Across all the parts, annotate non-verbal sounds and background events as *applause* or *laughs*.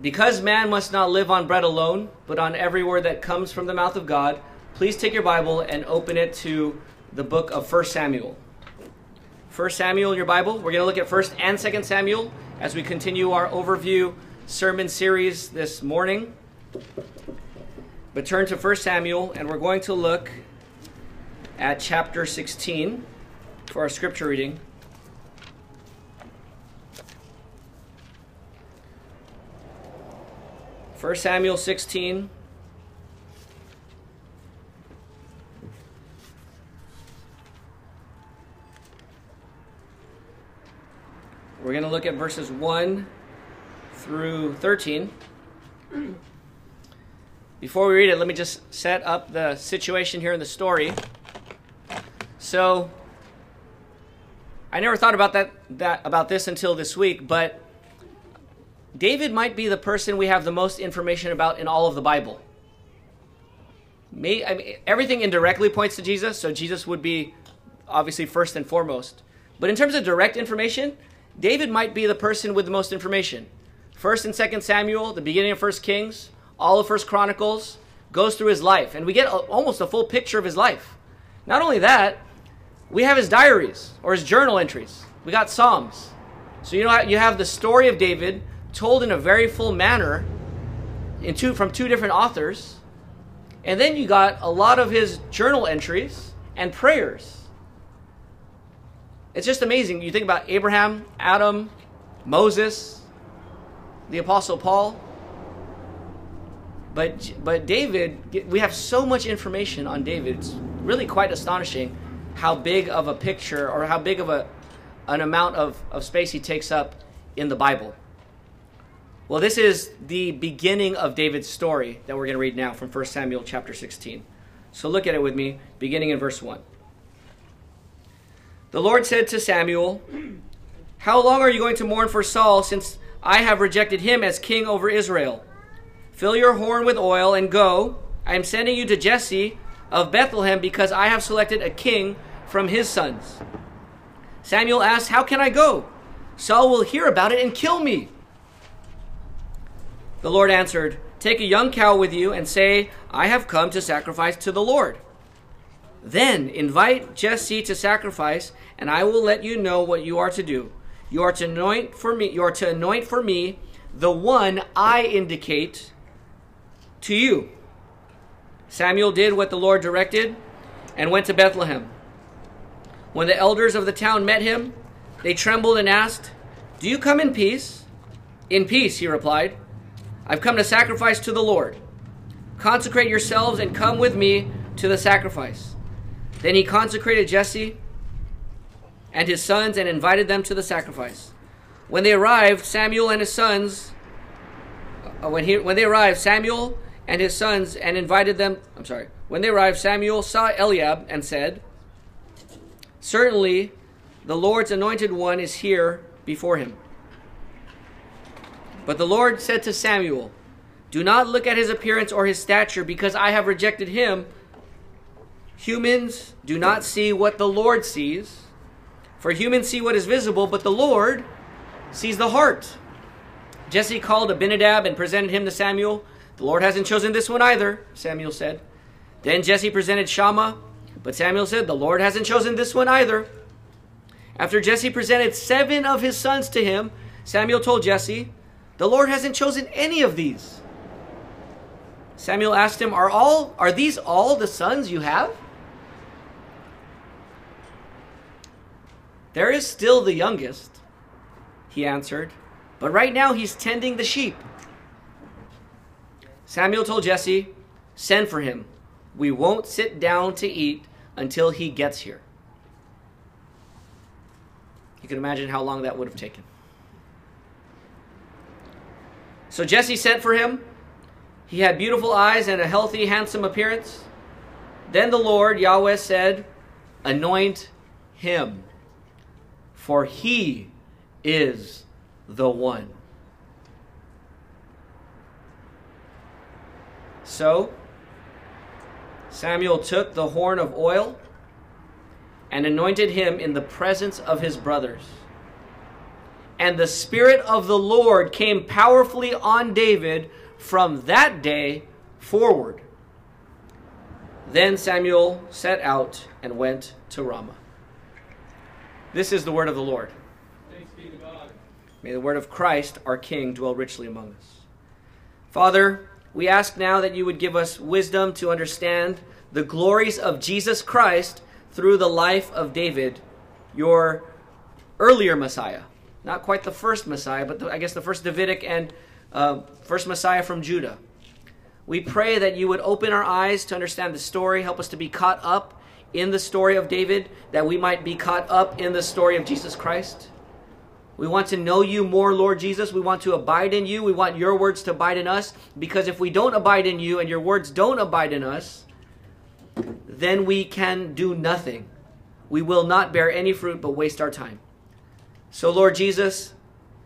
Because man must not live on bread alone, but on every word that comes from the mouth of God, please take your Bible and open it to the book of 1 Samuel. 1 Samuel, in your Bible. We're going to look at 1 and 2 Samuel as we continue our overview sermon series this morning. But turn to 1 Samuel, and we're going to look at chapter 16 for our scripture reading. 1 Samuel 16. We're going to look at verses 1 through 13. *clears throat* Before we read it, let me just set up the situation here in the story. So, I never thought about that, that about this until this week, but David might be the person we have the most information about in all of the Bible. I mean, everything indirectly points to Jesus, so Jesus would be obviously first and foremost. But in terms of direct information, David might be the person with the most information. First and Second Samuel, the beginning of First Kings, all of First Chronicles goes through his life, and we get a, almost a full picture of his life. Not only that, we have his diaries or his journal entries. We got Psalms. So you know you have the story of David told in a very full manner in two, from two different authors. And then you got a lot of his journal entries and prayers. It's just amazing. You think about Abraham, Adam, Moses, the Apostle Paul. But, but David, we have so much information on David. It's really quite astonishing how big of a picture or how big of a, an amount of, of space he takes up in the Bible. Well, this is the beginning of David's story that we're going to read now from 1 Samuel chapter 16. So look at it with me, beginning in verse 1. The Lord said to Samuel, How long are you going to mourn for Saul, since I have rejected him as king over Israel? Fill your horn with oil and go. I am sending you to Jesse of Bethlehem because I have selected a king from his sons. Samuel asked, How can I go? Saul will hear about it and kill me. The Lord answered, Take a young cow with you and say, I have come to sacrifice to the Lord. Then invite Jesse to sacrifice, and I will let you know what you are to do. You are to anoint for me, you are to anoint for me the one I indicate to you. Samuel did what the Lord directed and went to Bethlehem. When the elders of the town met him, they trembled and asked, Do you come in peace? In peace, he replied. I've come to sacrifice to the Lord. Consecrate yourselves and come with me to the sacrifice. Then he consecrated Jesse and his sons and invited them to the sacrifice. When they arrived, Samuel and his sons, uh, when, he, when they arrived, Samuel and his sons and invited them, I'm sorry, when they arrived, Samuel saw Eliab and said, Certainly the Lord's anointed one is here before him. But the Lord said to Samuel, Do not look at his appearance or his stature, because I have rejected him. Humans do not see what the Lord sees. For humans see what is visible, but the Lord sees the heart. Jesse called Abinadab and presented him to Samuel. The Lord hasn't chosen this one either, Samuel said. Then Jesse presented Shammah, but Samuel said, The Lord hasn't chosen this one either. After Jesse presented seven of his sons to him, Samuel told Jesse, the Lord hasn't chosen any of these. Samuel asked him, Are all are these all the sons you have? There is still the youngest, he answered, but right now he's tending the sheep. Samuel told Jesse, Send for him. We won't sit down to eat until he gets here. You can imagine how long that would have taken. So Jesse sent for him. He had beautiful eyes and a healthy, handsome appearance. Then the Lord, Yahweh, said, Anoint him, for he is the one. So Samuel took the horn of oil and anointed him in the presence of his brothers. And the Spirit of the Lord came powerfully on David from that day forward. Then Samuel set out and went to Ramah. This is the word of the Lord. May the word of Christ, our King, dwell richly among us. Father, we ask now that you would give us wisdom to understand the glories of Jesus Christ through the life of David, your earlier Messiah. Not quite the first Messiah, but the, I guess the first Davidic and uh, first Messiah from Judah. We pray that you would open our eyes to understand the story, help us to be caught up in the story of David, that we might be caught up in the story of Jesus Christ. We want to know you more, Lord Jesus. We want to abide in you. We want your words to abide in us. Because if we don't abide in you and your words don't abide in us, then we can do nothing. We will not bear any fruit but waste our time. So, Lord Jesus,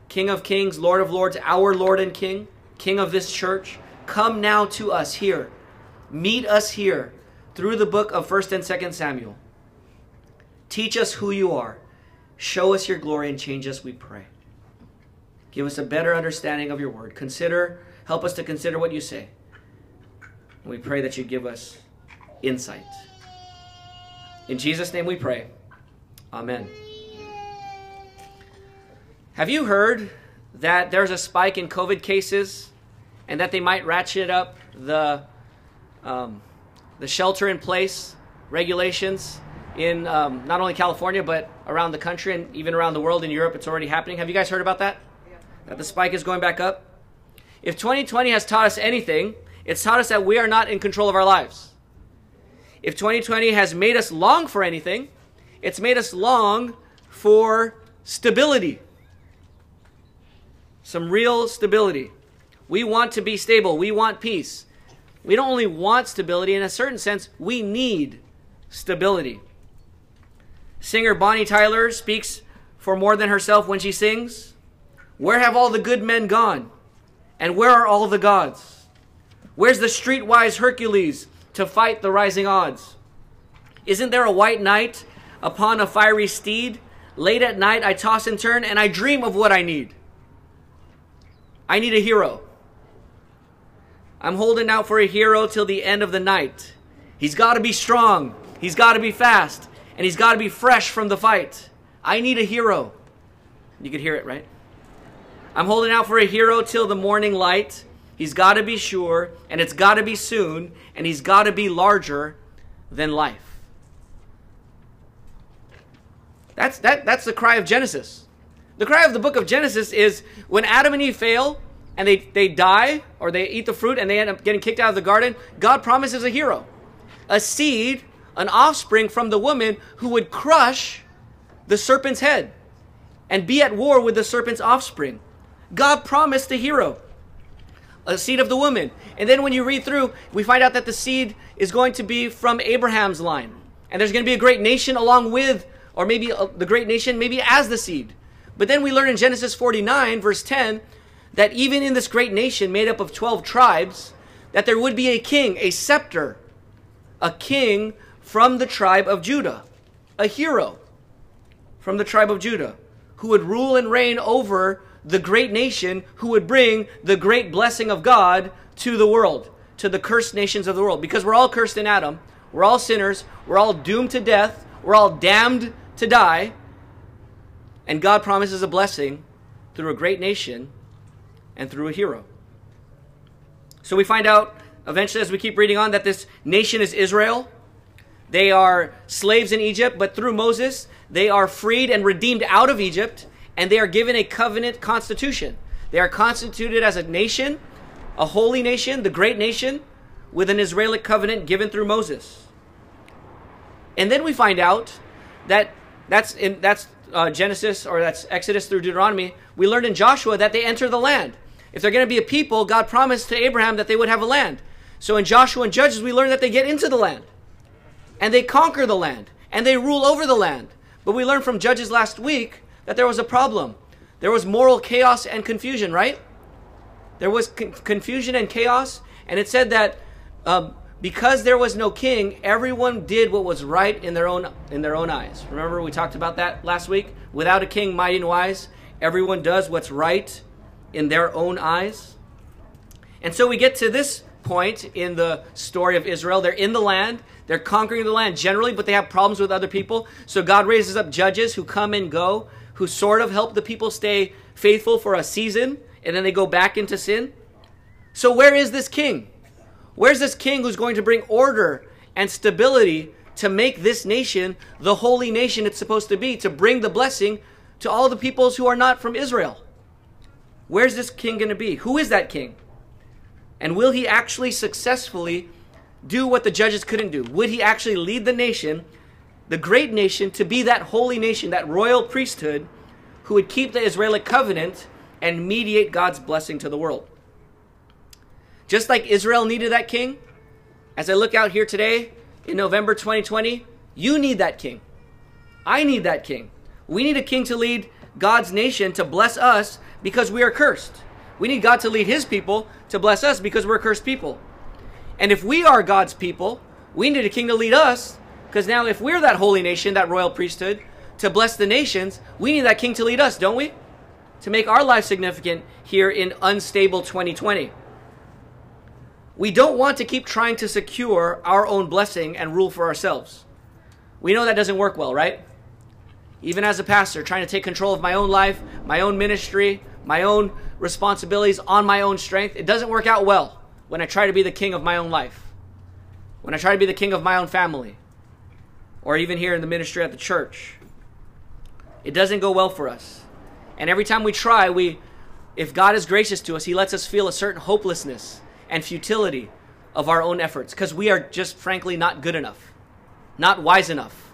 King of kings, Lord of lords, our Lord and King, King of this church, come now to us here. Meet us here through the book of 1st and 2nd Samuel. Teach us who you are. Show us your glory and change us, we pray. Give us a better understanding of your word. Consider, help us to consider what you say. We pray that you give us insight. In Jesus' name we pray. Amen. Have you heard that there's a spike in COVID cases and that they might ratchet up the, um, the shelter in place regulations in um, not only California but around the country and even around the world in Europe. It's already happening. Have you guys heard about that? That the spike is going back up. If 2020 has taught us anything, it's taught us that we are not in control of our lives. If 2020 has made us long for anything, it's made us long for stability. Some real stability. We want to be stable. We want peace. We don't only want stability, in a certain sense, we need stability. Singer Bonnie Tyler speaks for more than herself when she sings. Where have all the good men gone? And where are all the gods? Where's the streetwise Hercules to fight the rising odds? Isn't there a white knight upon a fiery steed? Late at night I toss and turn and I dream of what I need. I need a hero. I'm holding out for a hero till the end of the night. He's got to be strong. He's got to be fast and he's got to be fresh from the fight. I need a hero. You could hear it, right? I'm holding out for a hero till the morning light. He's got to be sure, and it's got to be soon, and he's got to be larger than life. That's, that, that's the cry of Genesis. The cry of the book of Genesis is when Adam and Eve fail and they, they die or they eat the fruit and they end up getting kicked out of the garden, God promises a hero, a seed an offspring from the woman who would crush the serpent's head and be at war with the serpent's offspring. God promised a hero, a seed of the woman. And then when you read through, we find out that the seed is going to be from Abraham's line. And there's going to be a great nation along with, or maybe uh, the great nation, maybe as the seed. But then we learn in Genesis 49, verse 10, that even in this great nation made up of 12 tribes, that there would be a king, a scepter, a king from the tribe of Judah, a hero from the tribe of Judah, who would rule and reign over the great nation, who would bring the great blessing of God to the world, to the cursed nations of the world. Because we're all cursed in Adam, we're all sinners, we're all doomed to death, we're all damned to die. And God promises a blessing through a great nation and through a hero. So we find out eventually, as we keep reading on, that this nation is Israel. They are slaves in Egypt, but through Moses, they are freed and redeemed out of Egypt, and they are given a covenant constitution. They are constituted as a nation, a holy nation, the great nation, with an Israelic covenant given through Moses. And then we find out that that's in that's uh, Genesis or that's Exodus through Deuteronomy. We learned in Joshua that they enter the land. If they're going to be a people, God promised to Abraham that they would have a land. So in Joshua and Judges, we learn that they get into the land and they conquer the land and they rule over the land. But we learned from Judges last week that there was a problem. There was moral chaos and confusion, right? There was con- confusion and chaos, and it said that um, because there was no king, everyone did what was right in their own in their own eyes. Remember we talked about that last week. Without a king, mighty and wise, everyone does what's right in their own eyes. And so we get to this point in the story of Israel. They're in the land, they're conquering the land generally, but they have problems with other people. So God raises up judges who come and go, who sort of help the people stay faithful for a season, and then they go back into sin. So, where is this king? Where's this king who's going to bring order and stability to make this nation the holy nation it's supposed to be, to bring the blessing to all the peoples who are not from Israel? Where's this king going to be? Who is that king? And will he actually successfully do what the judges couldn't do? Would he actually lead the nation, the great nation, to be that holy nation, that royal priesthood who would keep the Israeli covenant and mediate God's blessing to the world? Just like Israel needed that king, as I look out here today in November 2020, you need that king. I need that king. We need a king to lead God's nation to bless us because we are cursed. We need God to lead his people to bless us because we're cursed people. And if we are God's people, we need a king to lead us because now if we're that holy nation, that royal priesthood, to bless the nations, we need that king to lead us, don't we? To make our life significant here in unstable 2020. We don't want to keep trying to secure our own blessing and rule for ourselves. We know that doesn't work well, right? Even as a pastor, trying to take control of my own life, my own ministry, my own responsibilities on my own strength, it doesn't work out well when I try to be the king of my own life, when I try to be the king of my own family, or even here in the ministry at the church. It doesn't go well for us. And every time we try, we if God is gracious to us, he lets us feel a certain hopelessness and futility of our own efforts because we are just frankly not good enough, not wise enough,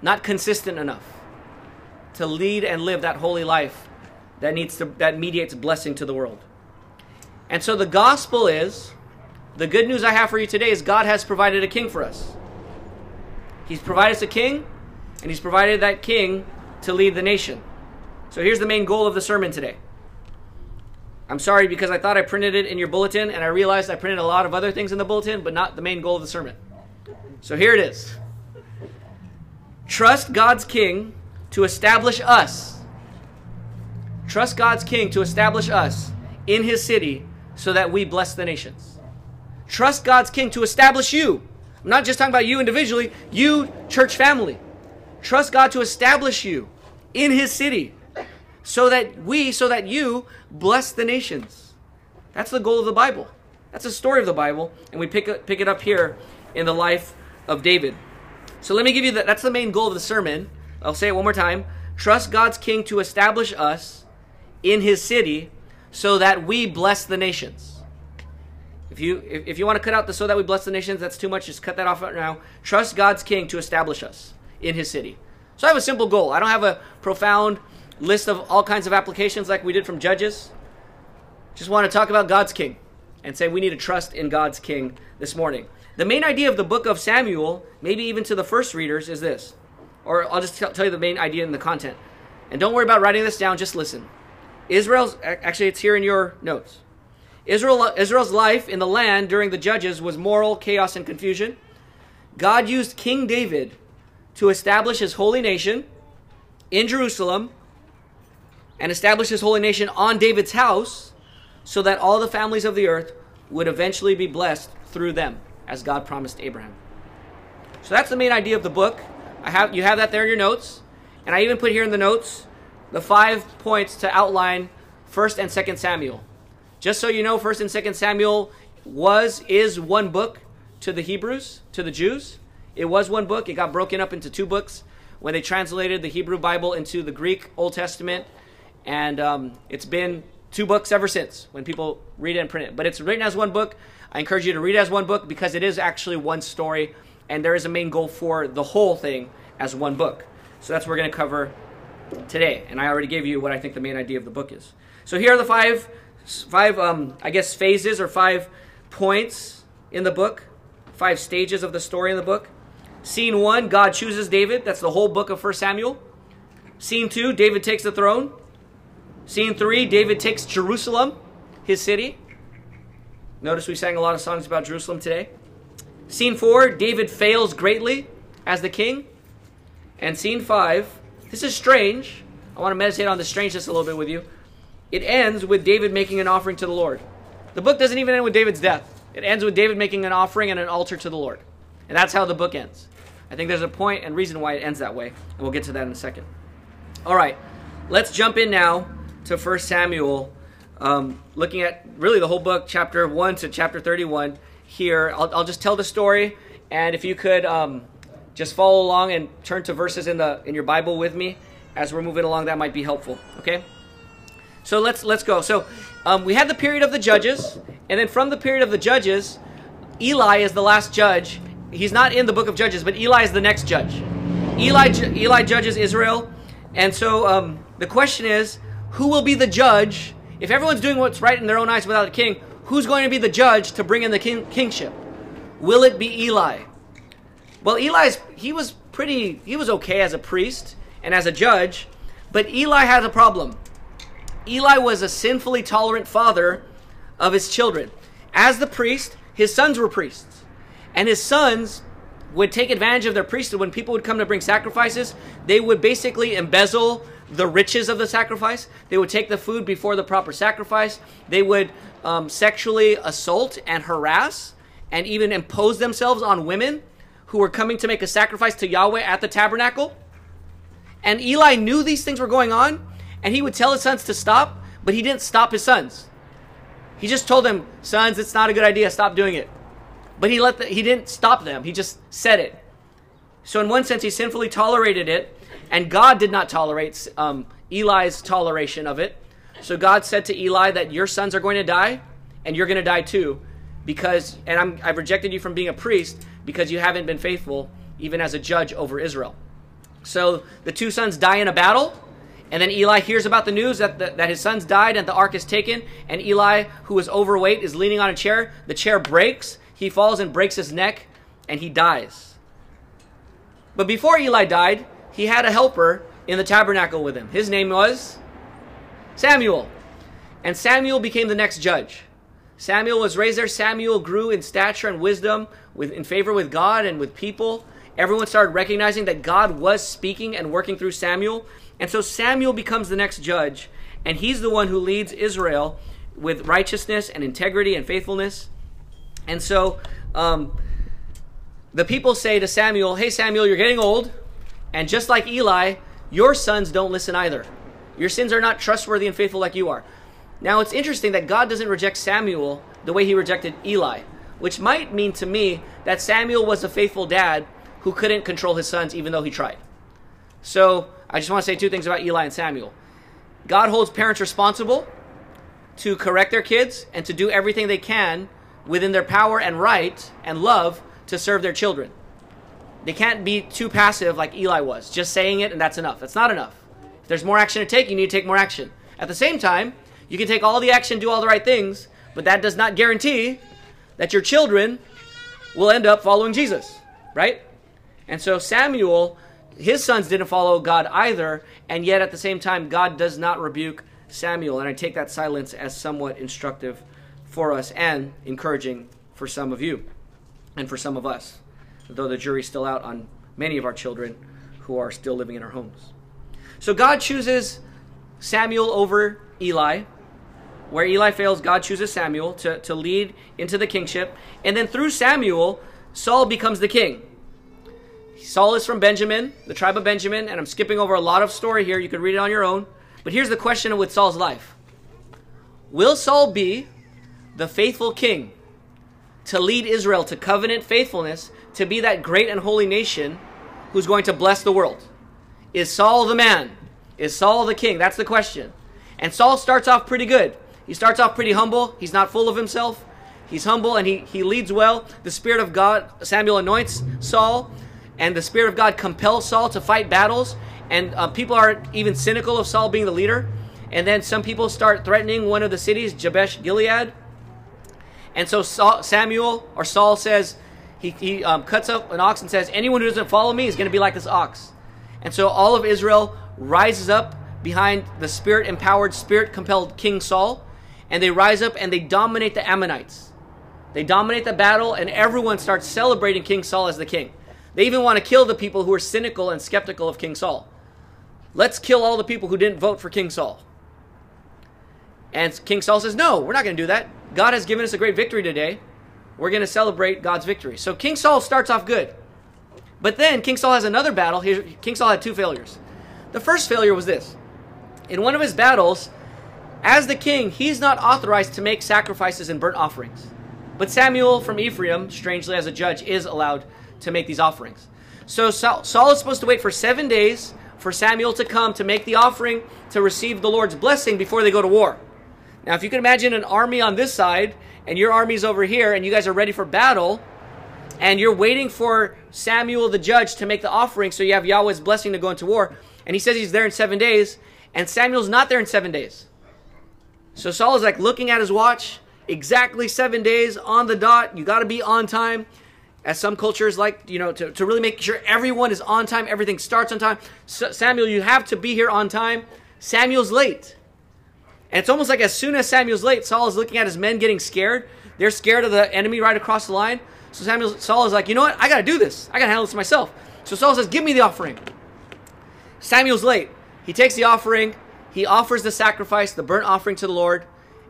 not consistent enough to lead and live that holy life that needs to that mediates blessing to the world. And so the gospel is the good news I have for you today is God has provided a king for us. He's provided us a king, and he's provided that king to lead the nation. So here's the main goal of the sermon today. I'm sorry because I thought I printed it in your bulletin and I realized I printed a lot of other things in the bulletin, but not the main goal of the sermon. So here it is Trust God's King to establish us. Trust God's King to establish us in his city so that we bless the nations. Trust God's King to establish you. I'm not just talking about you individually, you, church family. Trust God to establish you in his city so that we, so that you bless the nations. That's the goal of the Bible. That's the story of the Bible, and we pick pick it up here in the life of David. So let me give you that. That's the main goal of the sermon. I'll say it one more time. Trust God's King to establish us in His city, so that we bless the nations. If you if, if you want to cut out the so that we bless the nations, that's too much. Just cut that off right now. Trust God's King to establish us in His city. So I have a simple goal. I don't have a profound list of all kinds of applications like we did from Judges. Just want to talk about God's King and say we need to trust in God's King this morning. The main idea of the book of Samuel, maybe even to the first readers, is this. Or I'll just tell you the main idea in the content. And don't worry about writing this down, just listen. Israel's, actually, it's here in your notes. Israel, Israel's life in the land during the Judges was moral chaos and confusion. God used King David to establish his holy nation in Jerusalem and establish his holy nation on David's house so that all the families of the earth would eventually be blessed through them, as God promised Abraham. So that's the main idea of the book. I have you have that there in your notes, and I even put here in the notes the five points to outline First and Second Samuel. Just so you know, First and Second Samuel was is one book to the Hebrews, to the Jews. It was one book. It got broken up into two books when they translated the Hebrew Bible into the Greek Old Testament and um, it's been two books ever since when people read it and print it. But it's written as one book. I encourage you to read it as one book because it is actually one story, and there is a main goal for the whole thing as one book. So that's what we're going to cover today. And I already gave you what I think the main idea of the book is. So here are the five, five um, I guess, phases or five points in the book, five stages of the story in the book. Scene one, God chooses David. That's the whole book of First Samuel. Scene two, David takes the throne. Scene three David takes Jerusalem, his city. Notice we sang a lot of songs about Jerusalem today. Scene four David fails greatly as the king. And scene five this is strange, I want to meditate on the strangeness a little bit with you. It ends with David making an offering to the Lord. The book doesn't even end with David's death. It ends with David making an offering and an altar to the Lord. And that's how the book ends. I think there's a point and reason why it ends that way. And we'll get to that in a second. All right, let's jump in now to 1 Samuel, um, looking at really the whole book, chapter 1 to chapter 31 here. I'll, I'll just tell the story. And if you could um, just follow along and turn to verses in, the, in your Bible with me as we're moving along, that might be helpful. Okay? So let's let's go. So um, we had the period of the judges, and then from the period of the judges, Eli is the last judge. He's not in the book of Judges, but Eli is the next judge. Eli Eli judges Israel, and so um, the question is, who will be the judge if everyone's doing what's right in their own eyes without a king? Who's going to be the judge to bring in the king, kingship? Will it be Eli? Well, Eli's he was pretty he was okay as a priest and as a judge, but Eli had a problem. Eli was a sinfully tolerant father of his children. As the priest, his sons were priests. And his sons would take advantage of their priesthood when people would come to bring sacrifices. They would basically embezzle the riches of the sacrifice. They would take the food before the proper sacrifice. They would um, sexually assault and harass and even impose themselves on women who were coming to make a sacrifice to Yahweh at the tabernacle. And Eli knew these things were going on, and he would tell his sons to stop, but he didn't stop his sons. He just told them, "Sons, it's not a good idea. Stop doing it." But he let the, he didn't stop them. He just said it. So in one sense, he sinfully tolerated it, and God did not tolerate um, Eli's toleration of it. So God said to Eli that your sons are going to die, and you're going to die too, because and I'm, I've rejected you from being a priest because you haven't been faithful even as a judge over Israel. So the two sons die in a battle. And then Eli hears about the news that, the, that his sons died and the ark is taken. And Eli, who is overweight, is leaning on a chair. The chair breaks. He falls and breaks his neck and he dies. But before Eli died, he had a helper in the tabernacle with him. His name was Samuel. And Samuel became the next judge. Samuel was raised there. Samuel grew in stature and wisdom, with, in favor with God and with people. Everyone started recognizing that God was speaking and working through Samuel. And so Samuel becomes the next judge, and he's the one who leads Israel with righteousness and integrity and faithfulness. And so um, the people say to Samuel, Hey, Samuel, you're getting old. And just like Eli, your sons don't listen either. Your sins are not trustworthy and faithful like you are. Now, it's interesting that God doesn't reject Samuel the way he rejected Eli, which might mean to me that Samuel was a faithful dad who couldn't control his sons even though he tried. So, I just want to say two things about Eli and Samuel. God holds parents responsible to correct their kids and to do everything they can within their power and right and love to serve their children. They can't be too passive like Eli was, just saying it and that's enough. That's not enough. If there's more action to take, you need to take more action. At the same time, you can take all the action, do all the right things, but that does not guarantee that your children will end up following Jesus, right? And so Samuel, his sons didn't follow God either, and yet at the same time, God does not rebuke Samuel. And I take that silence as somewhat instructive for us and encouraging for some of you and for some of us, though the jury's still out on many of our children who are still living in our homes. So God chooses Samuel over Eli. Where Eli fails, God chooses Samuel to, to lead into the kingship. And then through Samuel, Saul becomes the king. Saul is from Benjamin, the tribe of Benjamin, and I'm skipping over a lot of story here. You can read it on your own. But here's the question with Saul's life Will Saul be the faithful king to lead Israel to covenant faithfulness, to be that great and holy nation who's going to bless the world? Is Saul the man? Is Saul the king? That's the question. And Saul starts off pretty good. He starts off pretty humble. He's not full of himself. He's humble and he, he leads well. The Spirit of God, Samuel anoints Saul, and the Spirit of God compels Saul to fight battles. And uh, people are even cynical of Saul being the leader. And then some people start threatening one of the cities, Jabesh Gilead. And so Saul, Samuel or Saul says, he, he um, cuts up an ox and says, Anyone who doesn't follow me is going to be like this ox. And so all of Israel rises up behind the spirit empowered, spirit compelled King Saul. And they rise up and they dominate the Ammonites. They dominate the battle, and everyone starts celebrating King Saul as the king. They even want to kill the people who are cynical and skeptical of King Saul. let's kill all the people who didn't vote for King Saul. And King Saul says, no, we're not going to do that. God has given us a great victory today. We're going to celebrate God's victory. So King Saul starts off good. But then King Saul has another battle. Here, King Saul had two failures. The first failure was this. In one of his battles, as the king, he's not authorized to make sacrifices and burnt offerings. But Samuel from Ephraim, strangely as a judge, is allowed to make these offerings. So Saul is supposed to wait for seven days for Samuel to come to make the offering to receive the Lord's blessing before they go to war. Now, if you can imagine an army on this side and your army's over here and you guys are ready for battle and you're waiting for Samuel the judge to make the offering so you have Yahweh's blessing to go into war, and he says he's there in seven days, and Samuel's not there in seven days. So Saul is like looking at his watch, exactly seven days on the dot. You got to be on time. As some cultures like, you know, to, to really make sure everyone is on time, everything starts on time. Samuel, you have to be here on time. Samuel's late. And it's almost like as soon as Samuel's late, Saul is looking at his men getting scared. They're scared of the enemy right across the line. So Samuel, Saul is like, you know what? I got to do this. I got to handle this myself. So Saul says, give me the offering. Samuel's late. He takes the offering. He offers the sacrifice, the burnt offering to the Lord.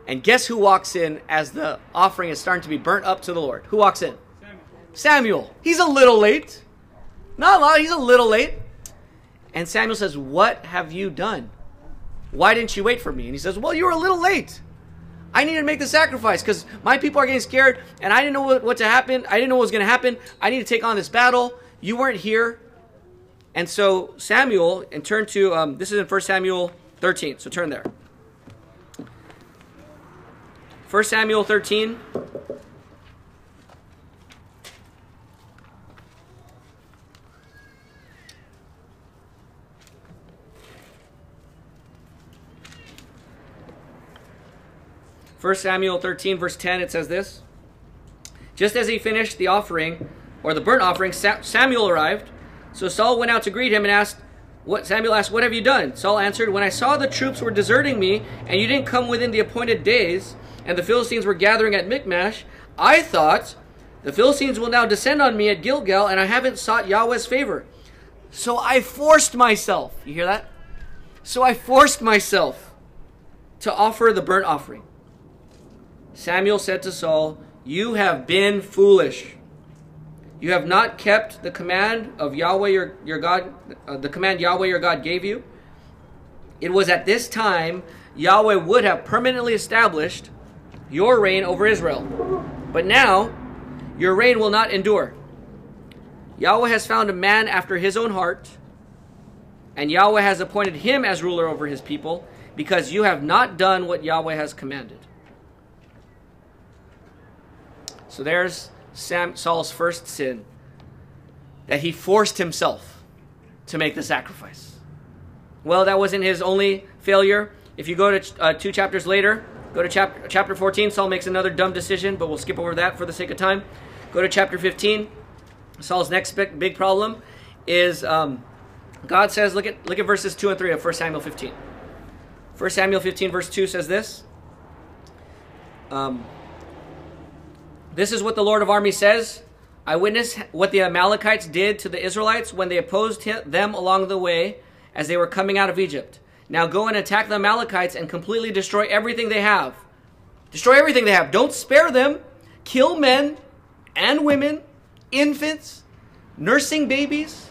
And guess who walks in as the offering is starting to be burnt up to the Lord? Who walks in? Samuel. Samuel. He's a little late. Not a lot, he's a little late. And Samuel says, What have you done? Why didn't you wait for me? And he says, Well, you were a little late. I needed to make the sacrifice because my people are getting scared and I didn't know what, what to happen. I didn't know what was going to happen. I need to take on this battle. You weren't here. And so Samuel, and turn to, um, this is in 1 Samuel 13. So turn there. 1 Samuel 13. First Samuel 13, verse 10, it says this. Just as he finished the offering, or the burnt offering, Samuel arrived. So Saul went out to greet him and asked, what Samuel asked, What have you done? Saul answered, When I saw the troops were deserting me, and you didn't come within the appointed days, and the Philistines were gathering at Michmash, I thought, The Philistines will now descend on me at Gilgal, and I haven't sought Yahweh's favor. So I forced myself. You hear that? So I forced myself to offer the burnt offering. Samuel said to Saul, You have been foolish. You have not kept the command of Yahweh your, your God, uh, the command Yahweh your God gave you. It was at this time Yahweh would have permanently established your reign over Israel. But now, your reign will not endure. Yahweh has found a man after his own heart, and Yahweh has appointed him as ruler over his people, because you have not done what Yahweh has commanded. So there's Sam, Saul's first sin that he forced himself to make the sacrifice. Well, that wasn't his only failure. If you go to uh, two chapters later, go to chapter, chapter 14, Saul makes another dumb decision, but we'll skip over that for the sake of time. Go to chapter 15. Saul's next big, big problem is um, God says, look at, look at verses 2 and 3 of 1 Samuel 15. 1 Samuel 15, verse 2 says this. Um, this is what the Lord of armies says. I witnessed what the Amalekites did to the Israelites when they opposed them along the way as they were coming out of Egypt. Now go and attack the Amalekites and completely destroy everything they have. Destroy everything they have. Don't spare them. Kill men and women, infants, nursing babies,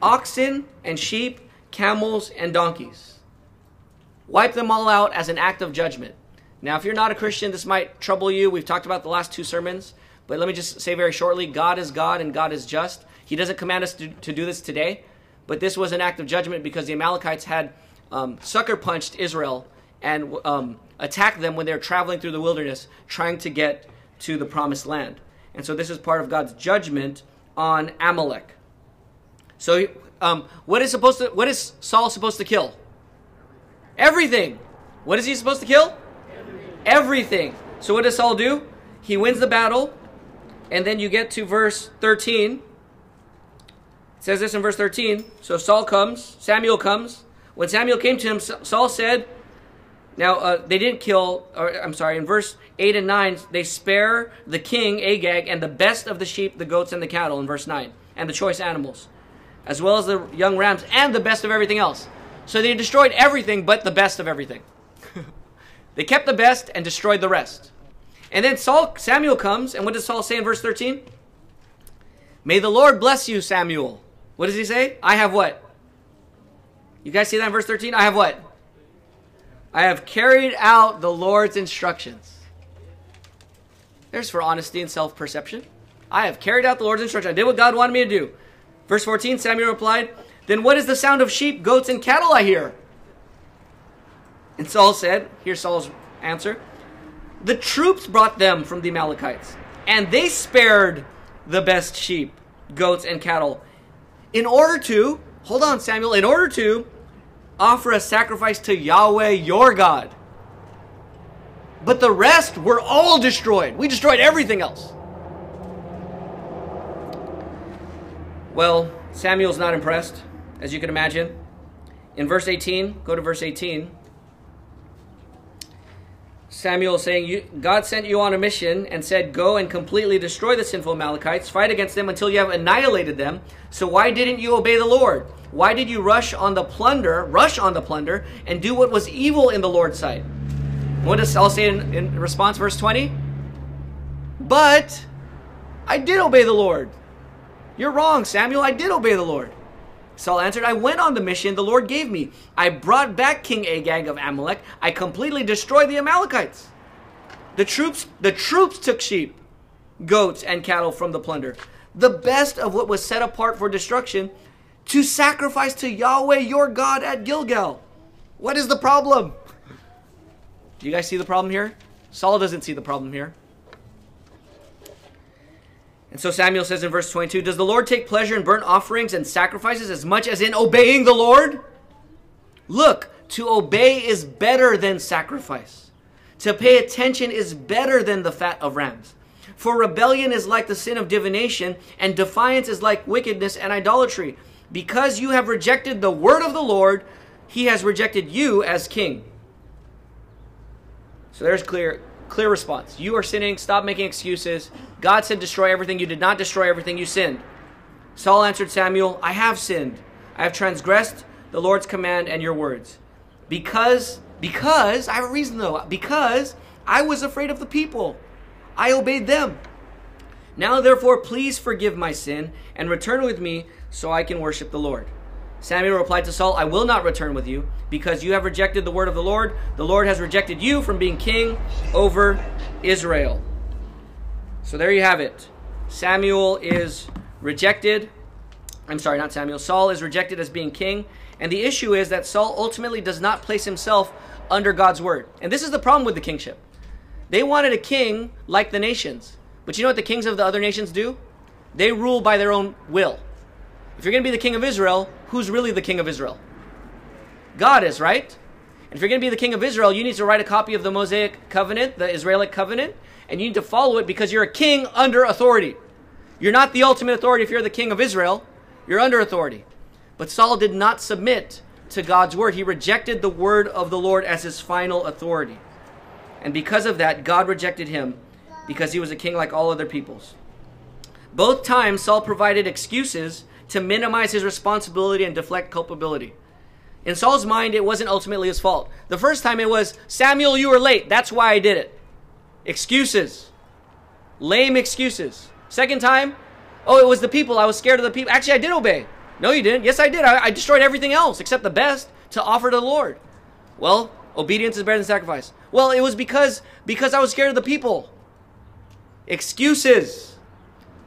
oxen and sheep, camels and donkeys. Wipe them all out as an act of judgment. Now, if you're not a Christian, this might trouble you. We've talked about the last two sermons, but let me just say very shortly God is God and God is just. He doesn't command us to, to do this today, but this was an act of judgment because the Amalekites had um, sucker punched Israel and um, attacked them when they were traveling through the wilderness trying to get to the promised land. And so this is part of God's judgment on Amalek. So, um, what is supposed to? What is Saul supposed to kill? Everything. What is he supposed to kill? Everything. So what does Saul do? He wins the battle, and then you get to verse 13. It says this in verse 13. So Saul comes, Samuel comes. When Samuel came to him, Saul said, now, uh, they didn't kill, or I'm sorry, in verse 8 and 9, they spare the king, Agag, and the best of the sheep, the goats, and the cattle, in verse 9, and the choice animals, as well as the young rams, and the best of everything else. So they destroyed everything but the best of everything. They kept the best and destroyed the rest. And then Saul Samuel comes, and what does Saul say in verse 13? May the Lord bless you, Samuel. What does he say? I have what? You guys see that in verse 13? I have what? I have carried out the Lord's instructions. There's for honesty and self perception. I have carried out the Lord's instruction. I did what God wanted me to do. Verse 14 Samuel replied, Then what is the sound of sheep, goats, and cattle I hear? And Saul said, Here's Saul's answer The troops brought them from the Amalekites, and they spared the best sheep, goats, and cattle in order to, hold on, Samuel, in order to offer a sacrifice to Yahweh your God. But the rest were all destroyed. We destroyed everything else. Well, Samuel's not impressed, as you can imagine. In verse 18, go to verse 18. Samuel saying, God sent you on a mission and said, Go and completely destroy the sinful Amalekites, fight against them until you have annihilated them. So why didn't you obey the Lord? Why did you rush on the plunder, rush on the plunder, and do what was evil in the Lord's sight? What does Saul say in, in response, verse 20? But I did obey the Lord. You're wrong, Samuel. I did obey the Lord. Saul answered, I went on the mission the Lord gave me. I brought back King Agag of Amalek. I completely destroyed the Amalekites. The troops, the troops took sheep, goats, and cattle from the plunder. The best of what was set apart for destruction to sacrifice to Yahweh your God at Gilgal. What is the problem? Do you guys see the problem here? Saul doesn't see the problem here. And so Samuel says in verse 22 Does the Lord take pleasure in burnt offerings and sacrifices as much as in obeying the Lord? Look, to obey is better than sacrifice. To pay attention is better than the fat of rams. For rebellion is like the sin of divination, and defiance is like wickedness and idolatry. Because you have rejected the word of the Lord, he has rejected you as king. So there's clear clear response. You are sinning. Stop making excuses. God said, destroy everything. You did not destroy everything. You sinned. Saul answered Samuel, I have sinned. I have transgressed the Lord's command and your words. Because, because, I have a reason though, because I was afraid of the people. I obeyed them. Now, therefore, please forgive my sin and return with me so I can worship the Lord. Samuel replied to Saul, I will not return with you, because you have rejected the word of the Lord. The Lord has rejected you from being king over Israel. So there you have it. Samuel is rejected. I'm sorry, not Samuel. Saul is rejected as being king. And the issue is that Saul ultimately does not place himself under God's word. And this is the problem with the kingship. They wanted a king like the nations. But you know what the kings of the other nations do? They rule by their own will. If you're going to be the king of Israel, who's really the king of Israel? God is, right? And if you're going to be the king of Israel, you need to write a copy of the Mosaic covenant, the Israelic covenant, and you need to follow it because you're a king under authority. You're not the ultimate authority if you're the king of Israel, you're under authority. But Saul did not submit to God's word. He rejected the word of the Lord as his final authority. And because of that, God rejected him because he was a king like all other peoples. Both times, Saul provided excuses to minimize his responsibility and deflect culpability. In Saul's mind, it wasn't ultimately his fault. The first time it was, Samuel, you were late. That's why I did it. Excuses. Lame excuses. Second time, oh, it was the people. I was scared of the people. Actually, I did obey. No, you didn't. Yes, I did. I, I destroyed everything else except the best to offer to the Lord. Well, obedience is better than sacrifice. Well, it was because because I was scared of the people. Excuses.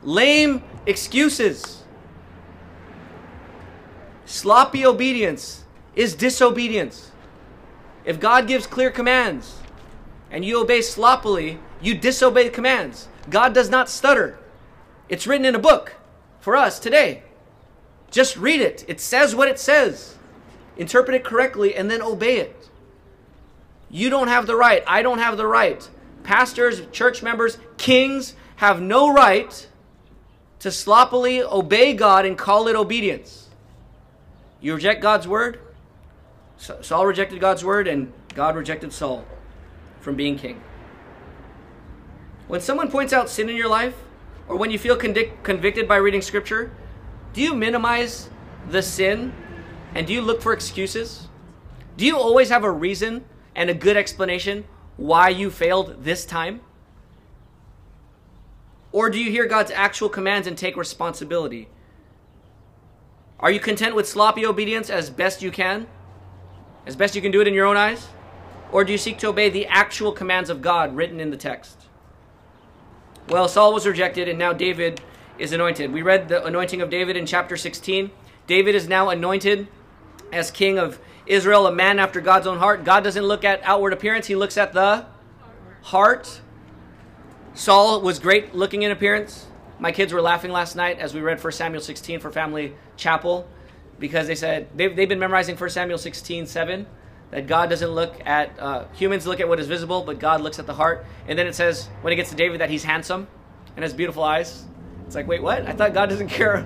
Lame excuses. Sloppy obedience is disobedience. If God gives clear commands and you obey sloppily, you disobey the commands. God does not stutter. It's written in a book for us today. Just read it. It says what it says. Interpret it correctly and then obey it. You don't have the right. I don't have the right. Pastors, church members, kings have no right to sloppily obey God and call it obedience. You reject God's word. Saul rejected God's word, and God rejected Saul from being king. When someone points out sin in your life, or when you feel convic- convicted by reading scripture, do you minimize the sin and do you look for excuses? Do you always have a reason and a good explanation why you failed this time? Or do you hear God's actual commands and take responsibility? Are you content with sloppy obedience as best you can? As best you can do it in your own eyes? Or do you seek to obey the actual commands of God written in the text? Well, Saul was rejected and now David is anointed. We read the anointing of David in chapter 16. David is now anointed as king of Israel, a man after God's own heart. God doesn't look at outward appearance, he looks at the heart. Saul was great looking in appearance. My kids were laughing last night as we read 1 Samuel 16 for family chapel because they said they've, they've been memorizing 1 Samuel 16 7 that God doesn't look at uh, humans look at what is visible, but God looks at the heart. And then it says when it gets to David that he's handsome and has beautiful eyes. It's like, wait, what? I thought God doesn't *laughs* care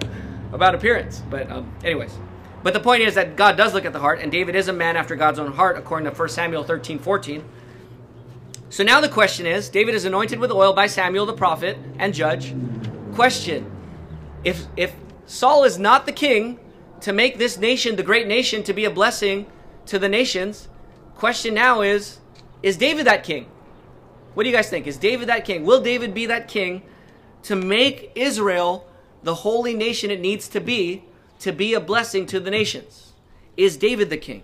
about appearance. But um, anyways, but the point is that God does look at the heart, and David is a man after God's own heart, according to 1 Samuel 13 14. So now the question is David is anointed with oil by Samuel the prophet and judge. Question If, if Saul is not the king to make this nation, the great nation, to be a blessing to the nations, question now is Is David that king? What do you guys think? Is David that king? Will David be that king to make Israel the holy nation it needs to be to be a blessing to the nations? Is David the king?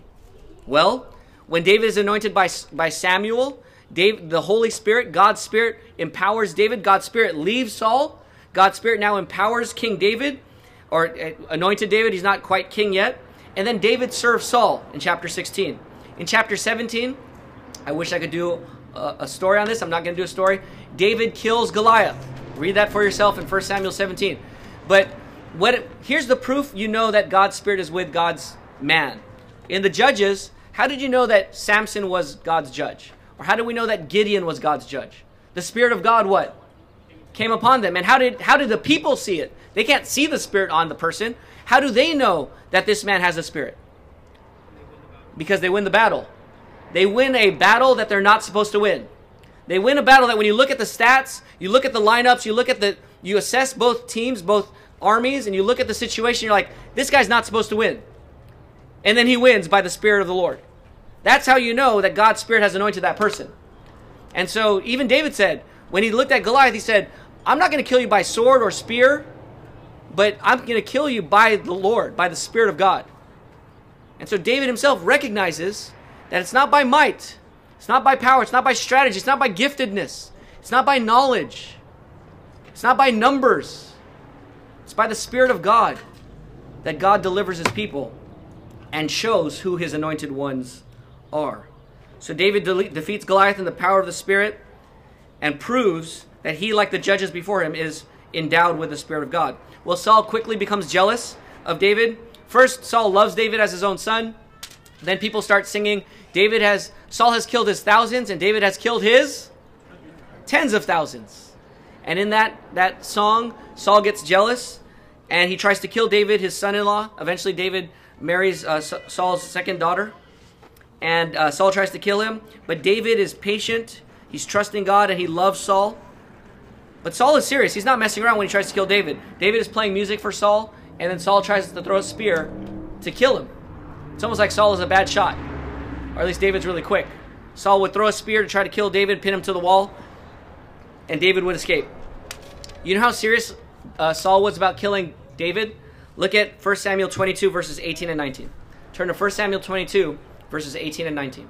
Well, when David is anointed by, by Samuel, Dave, the Holy Spirit, God's Spirit, empowers David. God's Spirit leaves Saul. God's Spirit now empowers King David, or uh, anointed David. He's not quite king yet. And then David serves Saul in chapter 16. In chapter 17, I wish I could do a, a story on this. I'm not going to do a story. David kills Goliath. Read that for yourself in 1 Samuel 17. But what here's the proof you know that God's Spirit is with God's man. In the Judges, how did you know that Samson was God's judge? Or how do we know that Gideon was God's judge? The Spirit of God what? Came upon them. And how did how did the people see it? They can't see the Spirit on the person. How do they know that this man has a spirit? Because they win the battle. They win a battle that they're not supposed to win. They win a battle that when you look at the stats, you look at the lineups, you look at the you assess both teams, both armies, and you look at the situation, you're like, this guy's not supposed to win. And then he wins by the Spirit of the Lord. That's how you know that God's Spirit has anointed that person. And so even David said, when he looked at Goliath, he said, I'm not going to kill you by sword or spear, but I'm going to kill you by the Lord, by the Spirit of God. And so David himself recognizes that it's not by might, it's not by power, it's not by strategy, it's not by giftedness, it's not by knowledge, it's not by numbers, it's by the Spirit of God that God delivers his people and shows who his anointed ones are. So David de- defeats Goliath in the power of the Spirit and proves that he, like the judges before him, is endowed with the Spirit of God. Well, Saul quickly becomes jealous of David. First, Saul loves David as his own son. Then people start singing, David has, Saul has killed his thousands and David has killed his tens of thousands. And in that, that song, Saul gets jealous and he tries to kill David, his son in law. Eventually, David marries uh, Saul's second daughter. And uh, Saul tries to kill him. But David is patient, he's trusting God, and he loves Saul. But Saul is serious. He's not messing around when he tries to kill David. David is playing music for Saul, and then Saul tries to throw a spear to kill him. It's almost like Saul is a bad shot, or at least David's really quick. Saul would throw a spear to try to kill David, pin him to the wall, and David would escape. You know how serious uh, Saul was about killing David? Look at 1 Samuel 22, verses 18 and 19. Turn to 1 Samuel 22, verses 18 and 19.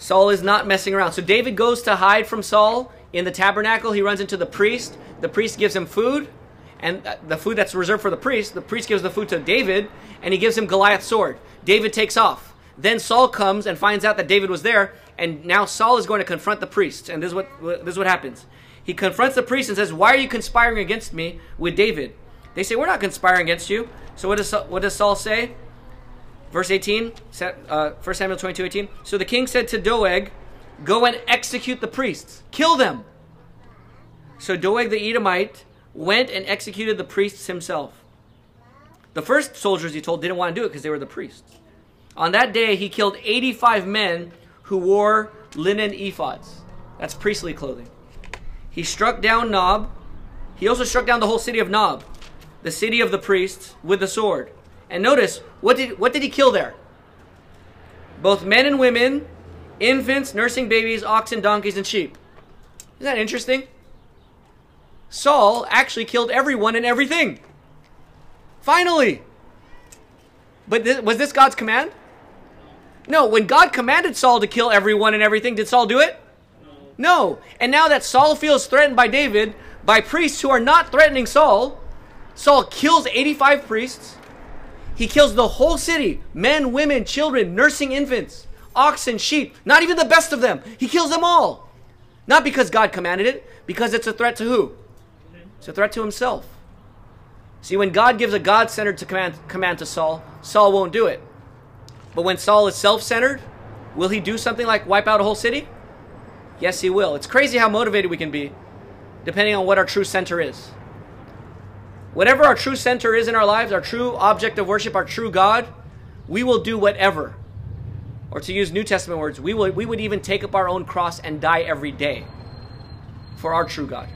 Saul is not messing around. So David goes to hide from Saul in the tabernacle. He runs into the priest. The priest gives him food, and uh, the food that's reserved for the priest, the priest gives the food to David, and he gives him Goliath's sword. David takes off. Then Saul comes and finds out that David was there, and now Saul is going to confront the priest. And this is what this is what happens. He confronts the priest and says, "Why are you conspiring against me with David?" They say, "We're not conspiring against you." So what does what does Saul say? Verse 18, uh, 1 Samuel 22, 18. So the king said to Doeg, Go and execute the priests, kill them. So Doeg the Edomite went and executed the priests himself. The first soldiers he told didn't want to do it because they were the priests. On that day, he killed 85 men who wore linen ephods. That's priestly clothing. He struck down Nob. He also struck down the whole city of Nob. the city of the priests, with the sword. And notice, what did, what did he kill there? Both men and women, infants, nursing babies, oxen, donkeys, and sheep. Isn't that interesting? Saul actually killed everyone and everything. Finally. But was this God's command? No, when God commanded Saul to kill everyone and everything, did Saul do it? No. And now that Saul feels threatened by David, by priests who are not threatening Saul, Saul kills 85 priests. He kills the whole city men, women, children, nursing infants, oxen, sheep, not even the best of them. He kills them all. Not because God commanded it, because it's a threat to who? It's a threat to himself. See, when God gives a God centered command, command to Saul, Saul won't do it. But when Saul is self centered, will he do something like wipe out a whole city? Yes, he will. It's crazy how motivated we can be, depending on what our true center is. Whatever our true center is in our lives, our true object of worship, our true God, we will do whatever. Or to use New Testament words, we, will, we would even take up our own cross and die every day for our true God.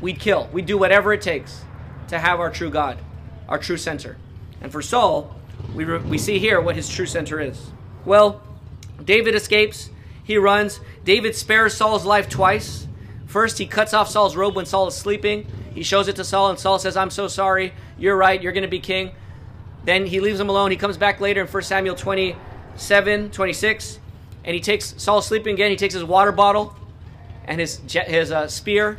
We'd kill. We'd do whatever it takes to have our true God, our true center. And for Saul, we, re- we see here what his true center is. Well, David escapes. He runs. David spares Saul's life twice. First, he cuts off Saul's robe when Saul is sleeping. He shows it to Saul, and Saul says, I'm so sorry. You're right. You're going to be king. Then he leaves him alone. He comes back later in 1 Samuel 27, 26, and he takes Saul sleeping again. He takes his water bottle and his, his uh, spear,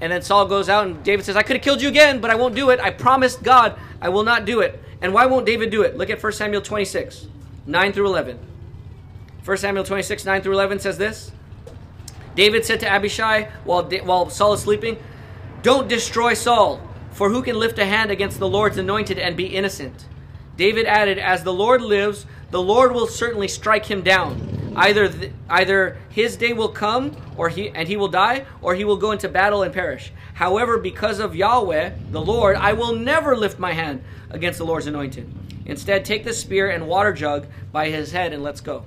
and then Saul goes out, and David says, I could have killed you again, but I won't do it. I promised God I will not do it. And why won't David do it? Look at 1 Samuel 26, 9 through 11. 1 Samuel 26, 9 through 11 says this David said to Abishai while, while Saul is sleeping, Don't destroy Saul, for who can lift a hand against the Lord's anointed and be innocent? David added, As the Lord lives, the Lord will certainly strike him down. Either th- either his day will come or he and he will die or he will go into battle and perish. However, because of Yahweh, the Lord, I will never lift my hand against the Lord's anointed. Instead, take the spear and water jug by his head and let's go.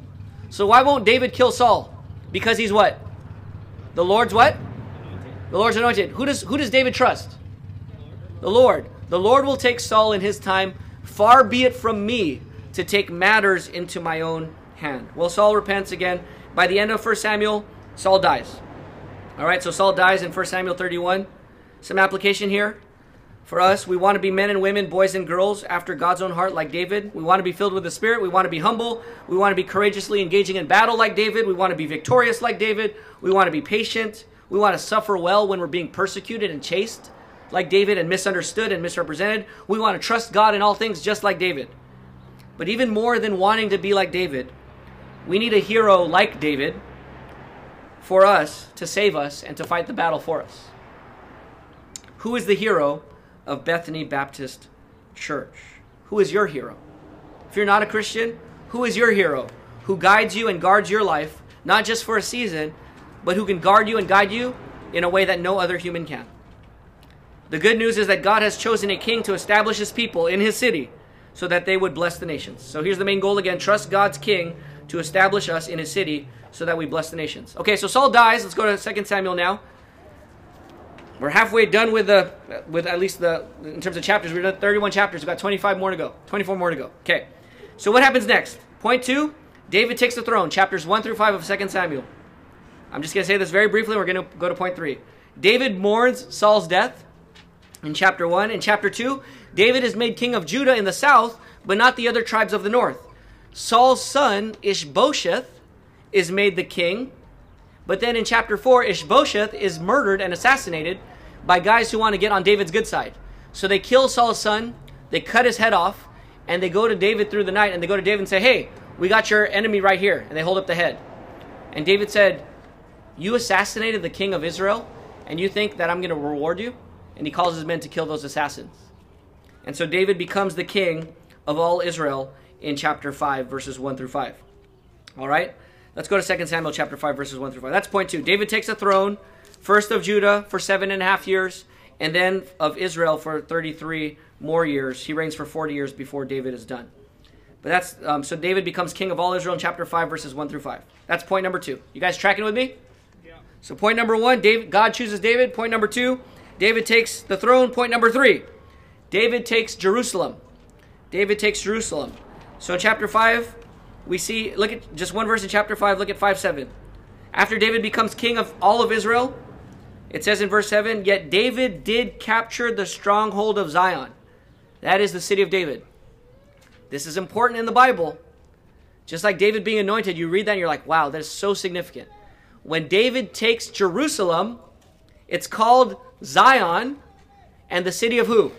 So why won't David kill Saul? Because he's what? The Lord's what? The Lord's anointed. Who does who does David trust? The Lord. The Lord will take Saul in his time. Far be it from me to take matters into my own hand. Well, Saul repents again. By the end of 1 Samuel, Saul dies. All right, so Saul dies in 1 Samuel 31. Some application here for us. We want to be men and women, boys and girls, after God's own heart, like David. We want to be filled with the Spirit. We want to be humble. We want to be courageously engaging in battle, like David. We want to be victorious, like David. We want to be patient. We want to suffer well when we're being persecuted and chased, like David, and misunderstood and misrepresented. We want to trust God in all things, just like David. But even more than wanting to be like David, we need a hero like David for us to save us and to fight the battle for us. Who is the hero of Bethany Baptist Church? Who is your hero? If you're not a Christian, who is your hero? Who guides you and guards your life, not just for a season, but who can guard you and guide you in a way that no other human can. The good news is that God has chosen a king to establish his people in his city so that they would bless the nations. So here's the main goal again trust God's king to establish us in his city so that we bless the nations. Okay, so Saul dies. Let's go to 2 Samuel now. We're halfway done with the with at least the in terms of chapters. we're done 31 chapters. We've got 25 more to go. 24 more to go. Okay. So what happens next? Point 2, David takes the throne. Chapters 1 through 5 of 2 Samuel. I'm just going to say this very briefly. We're going to go to point 3. David mourns Saul's death in chapter 1. In chapter 2, David is made king of Judah in the south, but not the other tribes of the north. Saul's son, Ishbosheth, is made the king. But then in chapter 4, Ishbosheth is murdered and assassinated by guys who want to get on David's good side. So they kill Saul's son, they cut his head off, and they go to David through the night and they go to David and say, Hey, we got your enemy right here. And they hold up the head. And David said, You assassinated the king of Israel, and you think that I'm going to reward you? And he calls his men to kill those assassins. And so David becomes the king of all Israel in chapter 5, verses 1 through 5. All right? Let's go to 2 Samuel chapter 5, verses 1 through 5. That's point two. David takes the throne, first of Judah for seven and a half years, and then of Israel for 33 more years. He reigns for 40 years before David is done. But that's um, so David becomes king of all Israel in chapter 5, verses 1 through 5. That's point number two. You guys tracking with me? Yeah. So point number one, David, God chooses David. Point number two, David takes the throne. Point number three, David takes Jerusalem. David takes Jerusalem. So in chapter 5, we see, look at just one verse in chapter 5, look at 5 7. After David becomes king of all of Israel, it says in verse 7 Yet David did capture the stronghold of Zion. That is the city of David. This is important in the Bible. Just like David being anointed, you read that and you're like, wow, that is so significant. When David takes Jerusalem, it's called Zion and the city of who?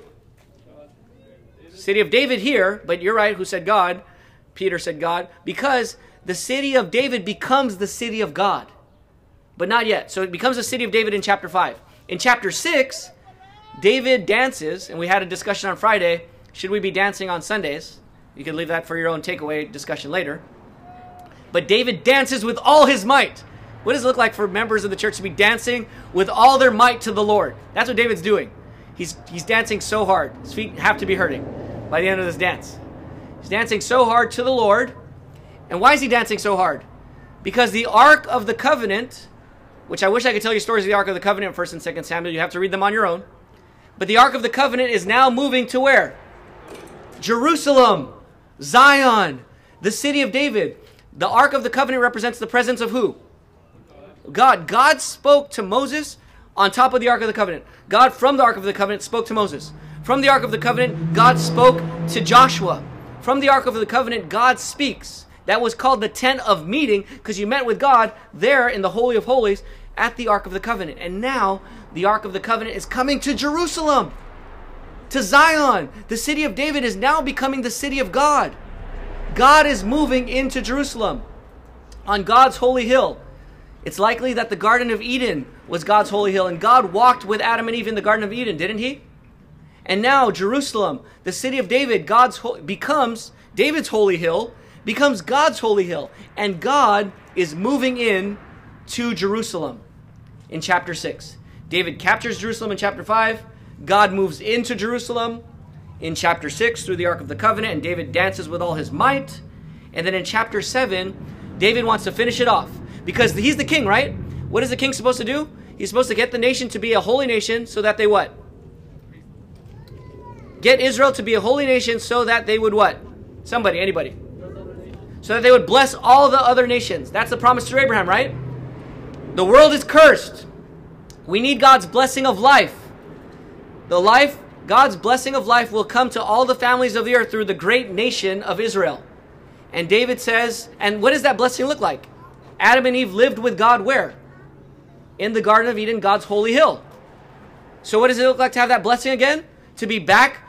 City of David here, but you're right, who said God? Peter said God, because the city of David becomes the city of God. But not yet. So it becomes the city of David in chapter 5. In chapter 6, David dances, and we had a discussion on Friday. Should we be dancing on Sundays? You can leave that for your own takeaway discussion later. But David dances with all his might. What does it look like for members of the church to be dancing with all their might to the Lord? That's what David's doing. He's, he's dancing so hard. His feet have to be hurting by the end of this dance. He's dancing so hard to the Lord. And why is he dancing so hard? Because the Ark of the Covenant, which I wish I could tell you stories of the Ark of the Covenant in 1st and 2nd Samuel, you have to read them on your own. But the Ark of the Covenant is now moving to where? Jerusalem, Zion, the city of David. The Ark of the Covenant represents the presence of who? God. God spoke to Moses on top of the Ark of the Covenant. God, from the Ark of the Covenant, spoke to Moses. From the Ark of the Covenant, God spoke to Joshua. From the Ark of the Covenant, God speaks. That was called the tent of meeting because you met with God there in the Holy of Holies at the Ark of the Covenant. And now the Ark of the Covenant is coming to Jerusalem, to Zion. The city of David is now becoming the city of God. God is moving into Jerusalem on God's holy hill. It's likely that the Garden of Eden was God's holy hill, and God walked with Adam and Eve in the Garden of Eden, didn't He? And now Jerusalem, the city of David, God's ho- becomes David's holy hill, becomes God's holy hill, and God is moving in to Jerusalem in chapter 6. David captures Jerusalem in chapter 5. God moves into Jerusalem in chapter 6 through the Ark of the Covenant, and David dances with all his might. And then in chapter 7, David wants to finish it off because he's the king, right? What is the king supposed to do? He's supposed to get the nation to be a holy nation so that they what? Get Israel to be a holy nation so that they would what? Somebody, anybody. So that they would bless all the other nations. That's the promise to Abraham, right? The world is cursed. We need God's blessing of life. The life, God's blessing of life will come to all the families of the earth through the great nation of Israel. And David says, and what does that blessing look like? Adam and Eve lived with God where? In the Garden of Eden, God's holy hill. So, what does it look like to have that blessing again? To be back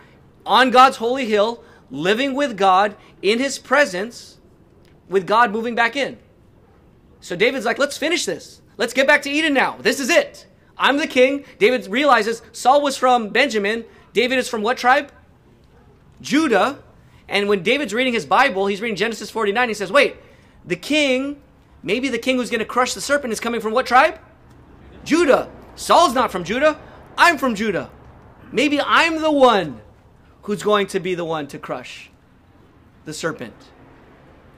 on God's holy hill, living with God in his presence, with God moving back in. So, David's like, let's finish this. Let's get back to Eden now. This is it. I'm the king. David realizes Saul was from Benjamin. David is from what tribe? Judah. And when David's reading his Bible, he's reading Genesis 49. He says, wait, the king Maybe the king who's going to crush the serpent is coming from what tribe? Judah. Saul's not from Judah. I'm from Judah. Maybe I'm the one who's going to be the one to crush the serpent.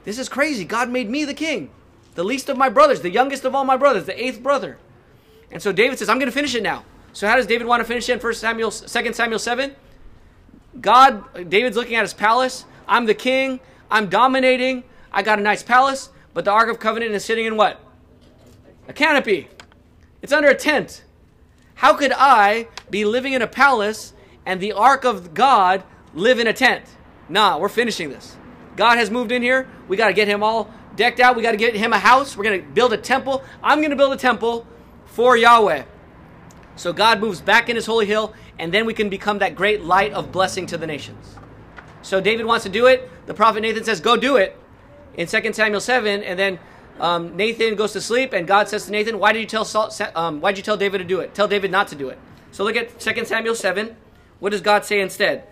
This is crazy. God made me the king, the least of my brothers, the youngest of all my brothers, the eighth brother. And so David says, I'm going to finish it now. So how does David want to finish it in 1 Samuel, 2 Samuel 7? God, David's looking at his palace. I'm the king. I'm dominating. I got a nice palace. But the Ark of Covenant is sitting in what? A canopy. It's under a tent. How could I be living in a palace and the Ark of God live in a tent? Nah, we're finishing this. God has moved in here. We got to get him all decked out. We got to get him a house. We're going to build a temple. I'm going to build a temple for Yahweh. So God moves back in his holy hill, and then we can become that great light of blessing to the nations. So David wants to do it. The prophet Nathan says, Go do it in 2 Samuel 7, and then um, Nathan goes to sleep, and God says to Nathan, "Why did you tell Saul, um, Why did you tell David to do it? Tell David not to do it." So look at 2 Samuel 7. What does God say instead?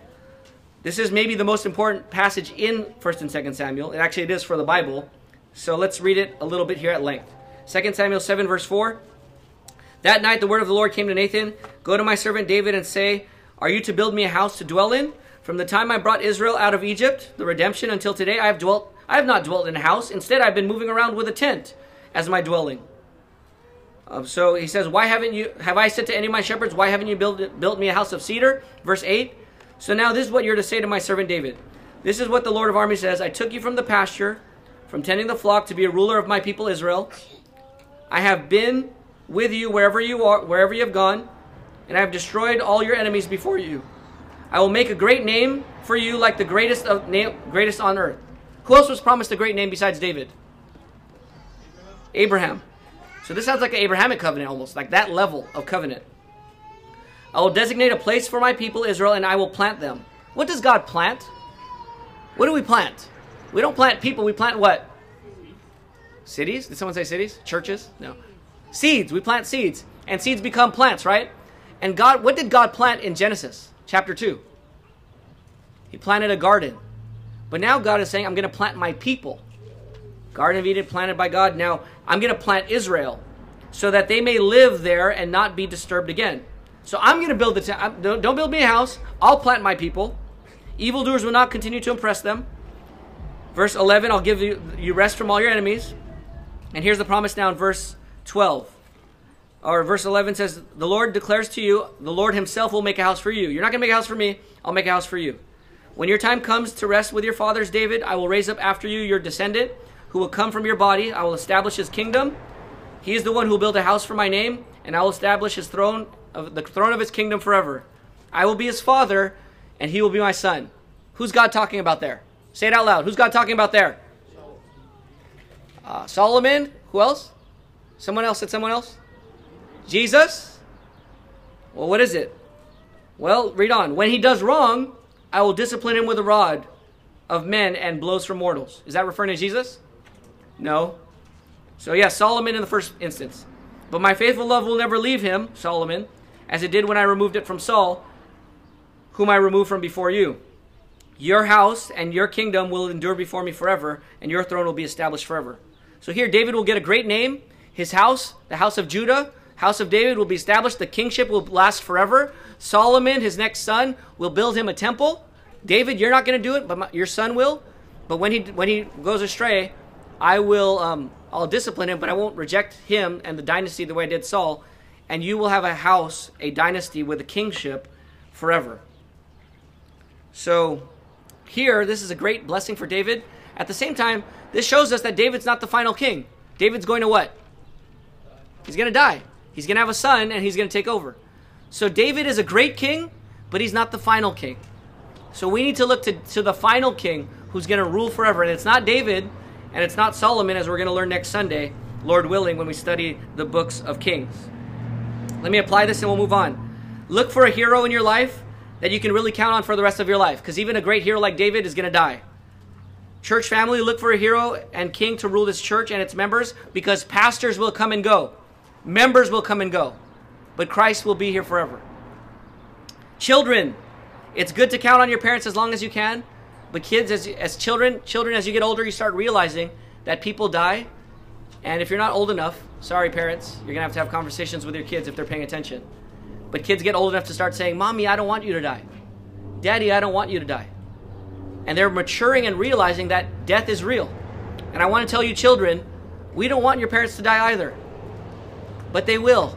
This is maybe the most important passage in 1st and 2nd Samuel. It actually it is for the Bible. So let's read it a little bit here at length. 2 Samuel 7 verse 4. That night the word of the Lord came to Nathan, "Go to my servant David and say, Are you to build me a house to dwell in? From the time I brought Israel out of Egypt, the redemption until today I have dwelt I have not dwelt in a house. Instead, I've been moving around with a tent as my dwelling. Um, so he says, Why haven't you, have I said to any of my shepherds, Why haven't you built, built me a house of cedar? Verse 8. So now this is what you're to say to my servant David. This is what the Lord of armies says I took you from the pasture, from tending the flock to be a ruler of my people Israel. I have been with you wherever you are, wherever you have gone, and I have destroyed all your enemies before you. I will make a great name for you, like the greatest of name, greatest on earth. Who else was promised a great name besides David? Abraham. So this sounds like an Abrahamic covenant almost, like that level of covenant. I will designate a place for my people Israel, and I will plant them. What does God plant? What do we plant? We don't plant people, we plant what? Cities? Did someone say cities? Churches? No. Seeds. We plant seeds. And seeds become plants, right? And God, what did God plant in Genesis chapter 2? He planted a garden. But now God is saying, I'm going to plant my people. Garden of Eden planted by God. Now I'm going to plant Israel so that they may live there and not be disturbed again. So I'm going to build the town. Don't, don't build me a house. I'll plant my people. Evildoers will not continue to impress them. Verse 11, I'll give you, you rest from all your enemies. And here's the promise now in verse 12. Or verse 11 says, The Lord declares to you, the Lord himself will make a house for you. You're not going to make a house for me. I'll make a house for you. When your time comes to rest with your fathers, David, I will raise up after you your descendant who will come from your body. I will establish his kingdom. He is the one who will build a house for my name, and I will establish his throne of the throne of his kingdom forever. I will be his father, and he will be my son. Who's God talking about there? Say it out loud. Who's God talking about there? Uh, Solomon. Who else? Someone else said someone else? Jesus? Well, what is it? Well, read on. When he does wrong, I will discipline him with a rod of men and blows from mortals. Is that referring to Jesus? No. So, yes, yeah, Solomon in the first instance. But my faithful love will never leave him, Solomon, as it did when I removed it from Saul, whom I removed from before you. Your house and your kingdom will endure before me forever, and your throne will be established forever. So here, David will get a great name. His house, the house of Judah, house of David, will be established. The kingship will last forever. Solomon, his next son, will build him a temple. David, you're not going to do it, but my, your son will. But when he when he goes astray, I will um, I'll discipline him, but I won't reject him and the dynasty the way I did Saul. And you will have a house, a dynasty with a kingship forever. So here, this is a great blessing for David. At the same time, this shows us that David's not the final king. David's going to what? He's going to die. He's going to have a son and he's going to take over. So David is a great king, but he's not the final king. So we need to look to, to the final king who's going to rule forever. And it's not David and it's not Solomon, as we're going to learn next Sunday, Lord willing, when we study the books of Kings. Let me apply this and we'll move on. Look for a hero in your life that you can really count on for the rest of your life. Because even a great hero like David is going to die. Church family, look for a hero and king to rule this church and its members because pastors will come and go, members will come and go but Christ will be here forever. Children, it's good to count on your parents as long as you can, but kids, as, as children, children, as you get older, you start realizing that people die, and if you're not old enough, sorry parents, you're gonna have to have conversations with your kids if they're paying attention. But kids get old enough to start saying, "Mommy, I don't want you to die. Daddy, I don't want you to die." And they're maturing and realizing that death is real. And I want to tell you, children, we don't want your parents to die either. But they will.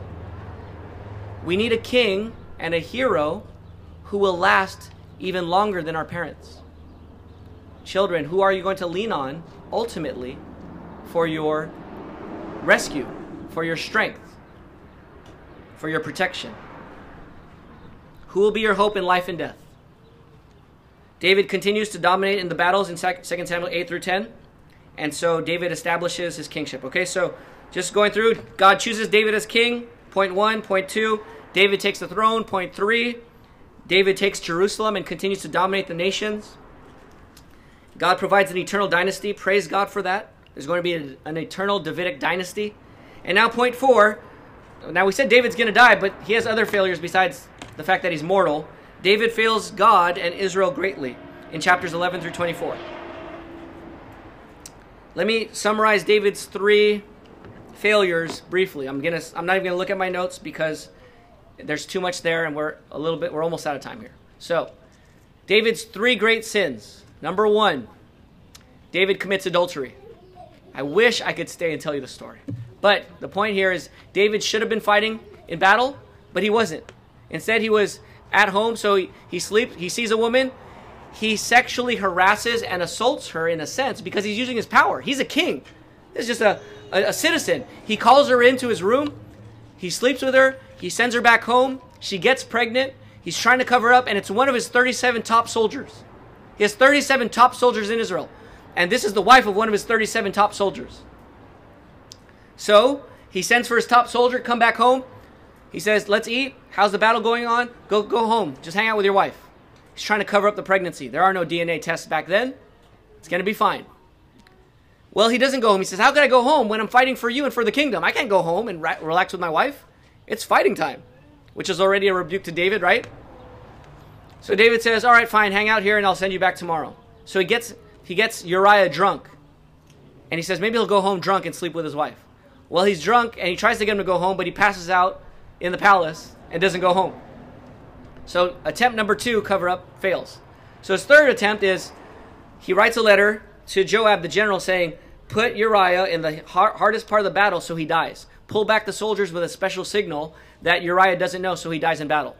We need a king and a hero who will last even longer than our parents. Children, who are you going to lean on ultimately for your rescue, for your strength, for your protection? Who will be your hope in life and death? David continues to dominate in the battles in 2 Samuel 8 through 10. And so David establishes his kingship. Okay, so just going through, God chooses David as king. Point one. Point two, David takes the throne. Point three, David takes Jerusalem and continues to dominate the nations. God provides an eternal dynasty. Praise God for that. There's going to be an eternal Davidic dynasty. And now, point four. Now, we said David's going to die, but he has other failures besides the fact that he's mortal. David fails God and Israel greatly in chapters 11 through 24. Let me summarize David's three failures briefly. I'm gonna I'm not even gonna look at my notes because there's too much there, and we're a little bit, we're almost out of time here. So, David's three great sins. Number one, David commits adultery. I wish I could stay and tell you the story. But the point here is David should have been fighting in battle, but he wasn't. Instead, he was at home. So he, he sleeps, he sees a woman, he sexually harasses and assaults her in a sense because he's using his power. He's a king. This is just a, a, a citizen. He calls her into his room, he sleeps with her, he sends her back home, she gets pregnant, he's trying to cover up, and it's one of his 37 top soldiers. He has 37 top soldiers in Israel. And this is the wife of one of his 37 top soldiers. So he sends for his top soldier, come back home. He says, Let's eat. How's the battle going on? Go go home. Just hang out with your wife. He's trying to cover up the pregnancy. There are no DNA tests back then. It's gonna be fine. Well, he doesn't go home. He says, How can I go home when I'm fighting for you and for the kingdom? I can't go home and relax with my wife. It's fighting time, which is already a rebuke to David, right? So David says, All right, fine, hang out here and I'll send you back tomorrow. So he gets he gets Uriah drunk. And he says maybe he'll go home drunk and sleep with his wife. Well, he's drunk and he tries to get him to go home, but he passes out in the palace and doesn't go home. So attempt number two, cover up, fails. So his third attempt is he writes a letter to Joab, the general, saying, Put Uriah in the hardest part of the battle so he dies. Pull back the soldiers with a special signal that Uriah doesn't know so he dies in battle.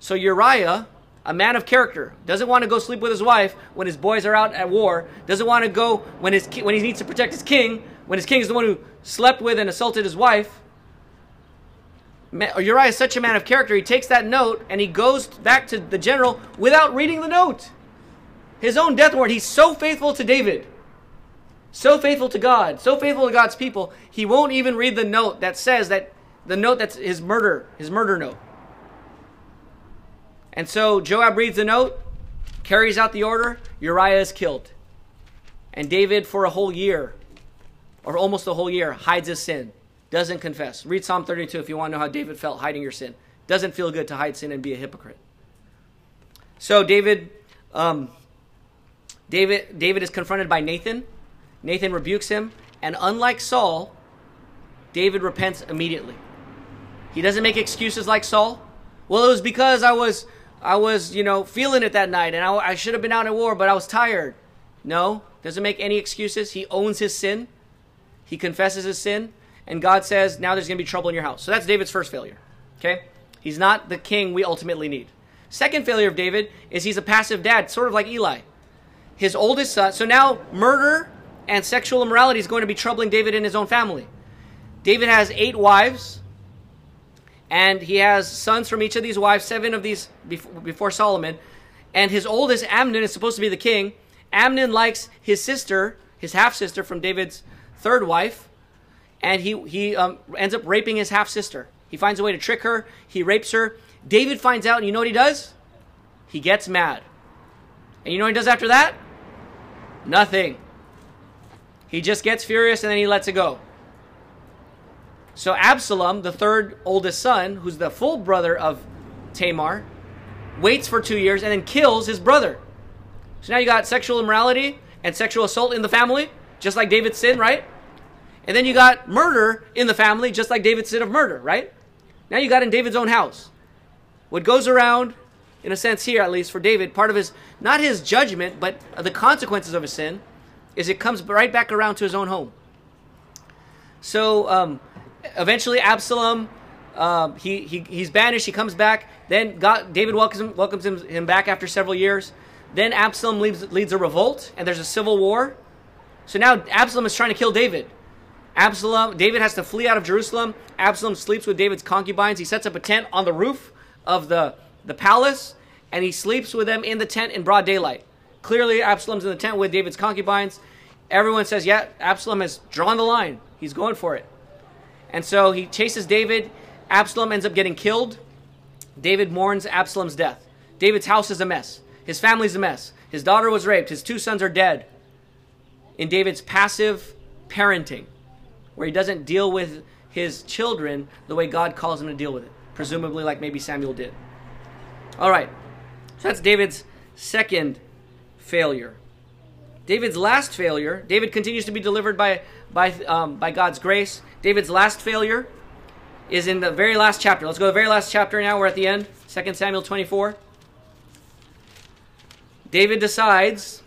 So Uriah a man of character, doesn't want to go sleep with his wife when his boys are out at war, doesn't want to go when, his, when he needs to protect his king, when his king is the one who slept with and assaulted his wife. Uriah is such a man of character, he takes that note and he goes back to the general without reading the note. His own death warrant. He's so faithful to David, so faithful to God, so faithful to God's people, he won't even read the note that says that the note that's his murder, his murder note. And so Joab reads the note, carries out the order, Uriah is killed. And David, for a whole year, or almost a whole year, hides his sin, doesn't confess. Read Psalm 32 if you want to know how David felt hiding your sin. Doesn't feel good to hide sin and be a hypocrite. So David, um, David, David is confronted by Nathan. Nathan rebukes him, and unlike Saul, David repents immediately. He doesn't make excuses like Saul. Well, it was because I was I was, you know, feeling it that night and I, I should have been out at war, but I was tired. No, doesn't make any excuses. He owns his sin. He confesses his sin. And God says, now there's going to be trouble in your house. So that's David's first failure. Okay? He's not the king we ultimately need. Second failure of David is he's a passive dad, sort of like Eli. His oldest son. So now murder and sexual immorality is going to be troubling David in his own family. David has eight wives and he has sons from each of these wives, seven of these before Solomon. And his oldest, Amnon, is supposed to be the king. Amnon likes his sister, his half sister from David's third wife, and he, he um, ends up raping his half sister. He finds a way to trick her, he rapes her. David finds out, and you know what he does? He gets mad. And you know what he does after that? Nothing. He just gets furious and then he lets it go. So Absalom, the third oldest son, who's the full brother of Tamar, waits for two years and then kills his brother. So now you got sexual immorality and sexual assault in the family, just like David's sin, right? And then you got murder in the family, just like David's sin of murder, right? Now you got in David's own house. What goes around, in a sense here at least for David, part of his, not his judgment, but the consequences of his sin, is it comes right back around to his own home. So, um, eventually Absalom, uh, he, he he's banished. He comes back. Then God, David welcomes him, welcomes him, him back after several years. Then Absalom leads, leads a revolt, and there's a civil war. So now Absalom is trying to kill David. Absalom, David has to flee out of Jerusalem. Absalom sleeps with David's concubines. He sets up a tent on the roof of the, the palace, and he sleeps with them in the tent in broad daylight. Clearly, Absalom's in the tent with David's concubines. Everyone says, yeah, Absalom has drawn the line. He's going for it. And so he chases David. Absalom ends up getting killed. David mourns Absalom's death. David's house is a mess. His family's a mess. His daughter was raped. His two sons are dead. In David's passive parenting, where he doesn't deal with his children the way God calls him to deal with it, presumably like maybe Samuel did. All right, so that's David's second failure. David's last failure, David continues to be delivered by, by, um, by God's grace. David's last failure is in the very last chapter. Let's go to the very last chapter now. We're at the end. 2 Samuel 24. David decides.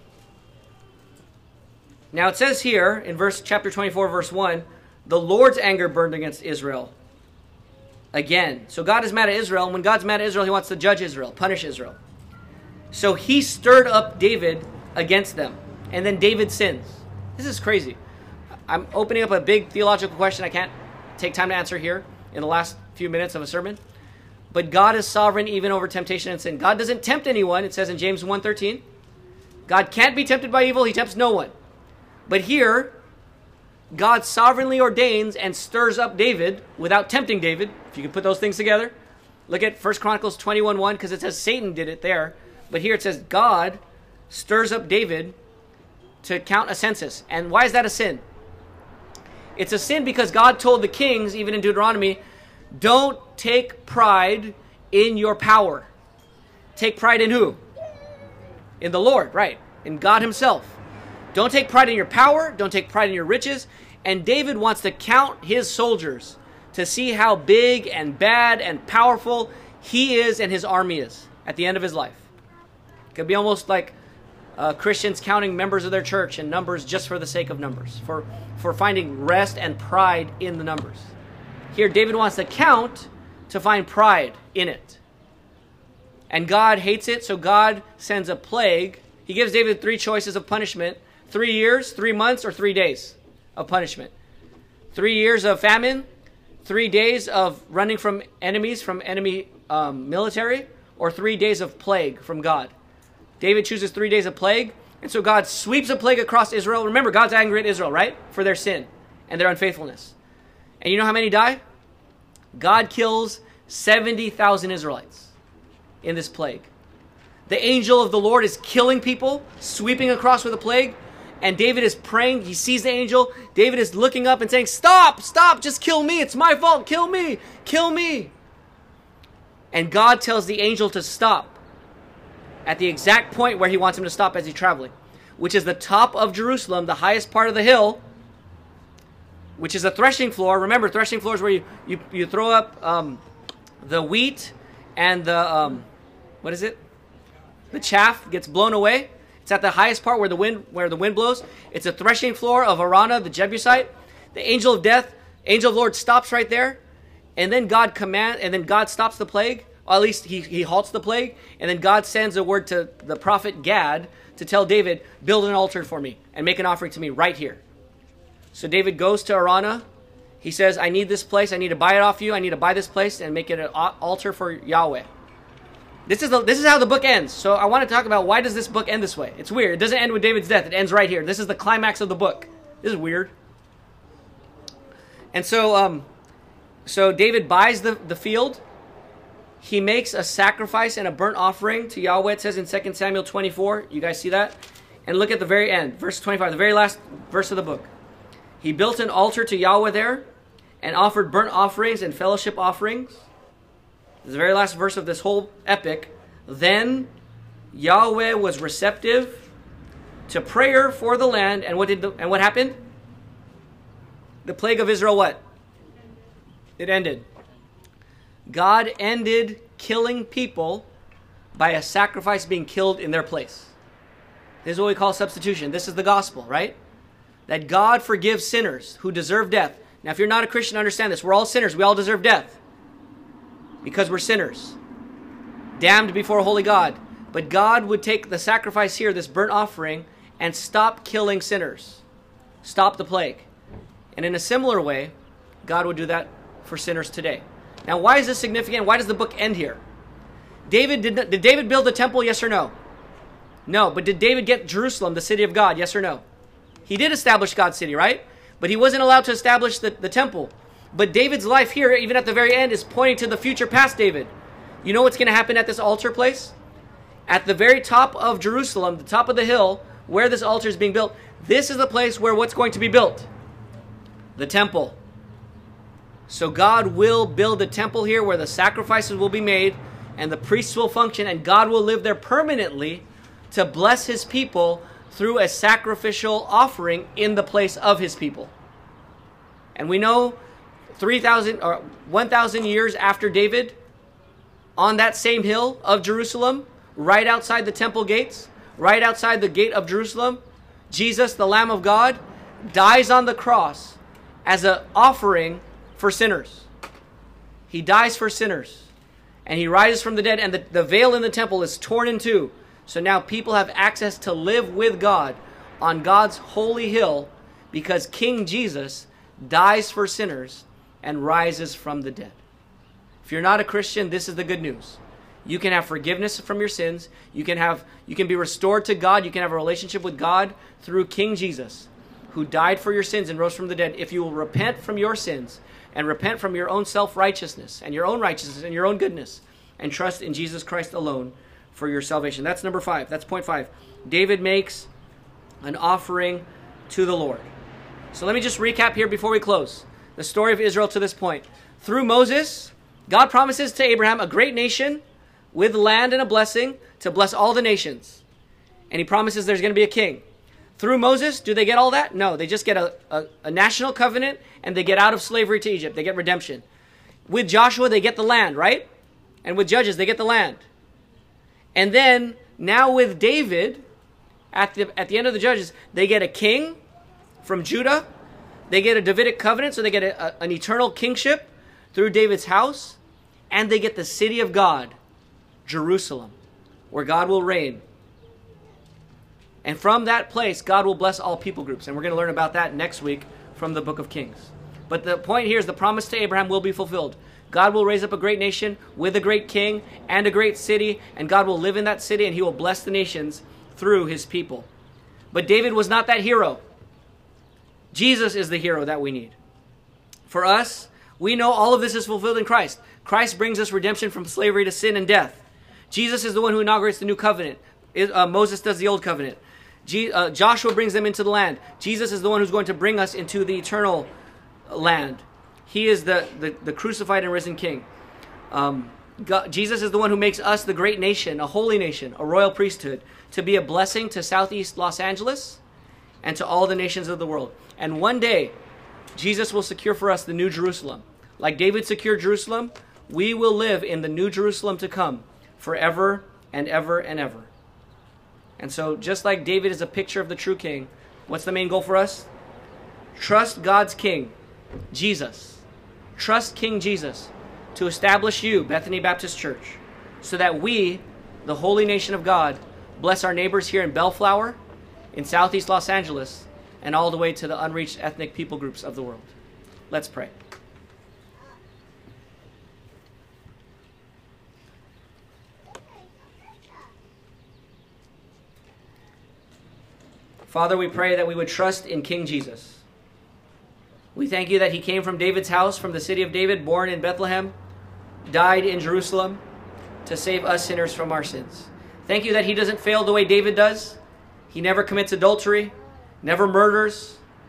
Now it says here in verse chapter 24, verse 1, the Lord's anger burned against Israel. again. So God is mad at Israel, and when God's mad at Israel, he wants to judge Israel, punish Israel. So he stirred up David against them, and then David sins. This is crazy. I'm opening up a big theological question I can't take time to answer here in the last few minutes of a sermon. But God is sovereign even over temptation and sin. God doesn't tempt anyone, it says in James 1:13. God can't be tempted by evil, he tempts no one. But here, God sovereignly ordains and stirs up David without tempting David, if you can put those things together. Look at 1 Chronicles 21 1, because it says Satan did it there. But here it says God stirs up David to count a census. And why is that a sin? It's a sin because God told the kings, even in Deuteronomy, don't take pride in your power. Take pride in who? In the Lord, right. In God Himself. Don't take pride in your power. Don't take pride in your riches. And David wants to count his soldiers to see how big and bad and powerful he is and his army is at the end of his life. It could be almost like uh, Christians counting members of their church in numbers just for the sake of numbers, for, for finding rest and pride in the numbers. Here, David wants to count to find pride in it. And God hates it, so God sends a plague. He gives David three choices of punishment three years, three months, or three days of punishment. Three years of famine, three days of running from enemies, from enemy um, military, or three days of plague from God. David chooses three days of plague, and so God sweeps a plague across Israel. Remember, God's angry at Israel, right? For their sin and their unfaithfulness. And you know how many die? God kills 70,000 Israelites in this plague. The angel of the Lord is killing people, sweeping across with a plague. And David is praying. He sees the angel. David is looking up and saying, Stop, stop, just kill me. It's my fault. Kill me, kill me. And God tells the angel to stop at the exact point where he wants him to stop as he's traveling, which is the top of Jerusalem, the highest part of the hill, which is a threshing floor. Remember, threshing floor is where you, you, you throw up um, the wheat and the, um, what is it? The chaff gets blown away. It's at the highest part where the wind where the wind blows. It's a threshing floor of Araunah, the Jebusite. The angel of death, angel of Lord stops right there, and then God command and then God stops the plague. At least he, he halts the plague, and then God sends a word to the prophet Gad to tell David, build an altar for me and make an offering to me right here. So David goes to Araunah. He says, I need this place. I need to buy it off you. I need to buy this place and make it an altar for Yahweh. This is the, this is how the book ends. So I want to talk about why does this book end this way? It's weird. It doesn't end with David's death. It ends right here. This is the climax of the book. This is weird. And so um so David buys the, the field. He makes a sacrifice and a burnt offering to Yahweh. It says in 2 Samuel 24. You guys see that? And look at the very end, verse 25, the very last verse of the book. He built an altar to Yahweh there and offered burnt offerings and fellowship offerings This is the very last verse of this whole epic. Then Yahweh was receptive to prayer for the land, and what did the, and what happened? The plague of Israel what? It ended. God ended killing people by a sacrifice being killed in their place. This is what we call substitution. This is the gospel, right? That God forgives sinners who deserve death. Now, if you're not a Christian, understand this. We're all sinners. We all deserve death because we're sinners, damned before a holy God. But God would take the sacrifice here, this burnt offering, and stop killing sinners, stop the plague. And in a similar way, God would do that for sinners today. Now, why is this significant? Why does the book end here? David did, did David build the temple? Yes or no? No, but did David get Jerusalem, the city of God? Yes or no? He did establish God's city, right? But he wasn't allowed to establish the, the temple. But David's life here, even at the very end, is pointing to the future past David. You know what's going to happen at this altar place? At the very top of Jerusalem, the top of the hill, where this altar is being built, this is the place where what's going to be built? The temple. So God will build a temple here where the sacrifices will be made and the priests will function and God will live there permanently to bless his people through a sacrificial offering in the place of his people. And we know 3,000 or 1,000 years after David, on that same hill of Jerusalem, right outside the temple gates, right outside the gate of Jerusalem, Jesus, the Lamb of God, dies on the cross as an offering for sinners. He dies for sinners. And he rises from the dead, and the, the veil in the temple is torn in two. So now people have access to live with God on God's holy hill because King Jesus dies for sinners and rises from the dead. If you're not a Christian, this is the good news. You can have forgiveness from your sins. You can have you can be restored to God. You can have a relationship with God through King Jesus, who died for your sins and rose from the dead. If you will repent from your sins and repent from your own self-righteousness and your own righteousness and your own goodness and trust in Jesus Christ alone for your salvation. That's number 5. That's point 5. David makes an offering to the Lord. So let me just recap here before we close the story of Israel to this point. Through Moses, God promises to Abraham a great nation with land and a blessing to bless all the nations. And he promises there's going to be a king. Through Moses, do they get all that? No, they just get a, a, a, national covenant and they get out of slavery to Egypt. They get redemption. With Joshua, they get the land, right? And with Judges, they get the land. And then now with David, at the, at the end of the Judges, they get a king from Judah. They get a Davidic covenant, so they get a, a, an eternal kingship through David's house. And they get the city of God Jerusalem, where God will reign. And from that place, God will bless all people groups. And we're going to learn about that next week from the book of Kings. But the point here is the promise to Abraham will be fulfilled. God will raise up a great nation with a great king and a great city, and God will live in that city and he will bless the nations through his people. But David was not that hero. Jesus is the hero that we need. For us, we know all of this is fulfilled in Christ. Christ brings us redemption from slavery to sin and death. Jesus is the one who inaugurates the new covenant. Uh, Moses does the old covenant. Je- uh, Joshua brings them into the land. Jesus is the one who's going to bring us into the eternal land. He is the, the, the crucified and risen King. Um, God, Jesus is the one who makes us the great nation, a holy nation, a royal priesthood, to be a blessing to Southeast Los Angeles and to all the nations of the world. And one day, Jesus will secure for us the New Jerusalem. Like David secured Jerusalem, we will live in the New Jerusalem to come forever and ever and ever. And so, just like David is a picture of the true king, what's the main goal for us? Trust God's king, Jesus. Trust King Jesus to establish you, Bethany Baptist Church, so that we, the holy nation of God, bless our neighbors here in Bellflower, in Southeast Los Angeles, and all the way to the unreached ethnic people groups of the world. Let's pray. Father, we pray that we would trust in King Jesus. We thank you that he came from David's house, from the city of David, born in Bethlehem, died in Jerusalem to save us sinners from our sins. Thank you that he doesn't fail the way David does. He never commits adultery, never murders,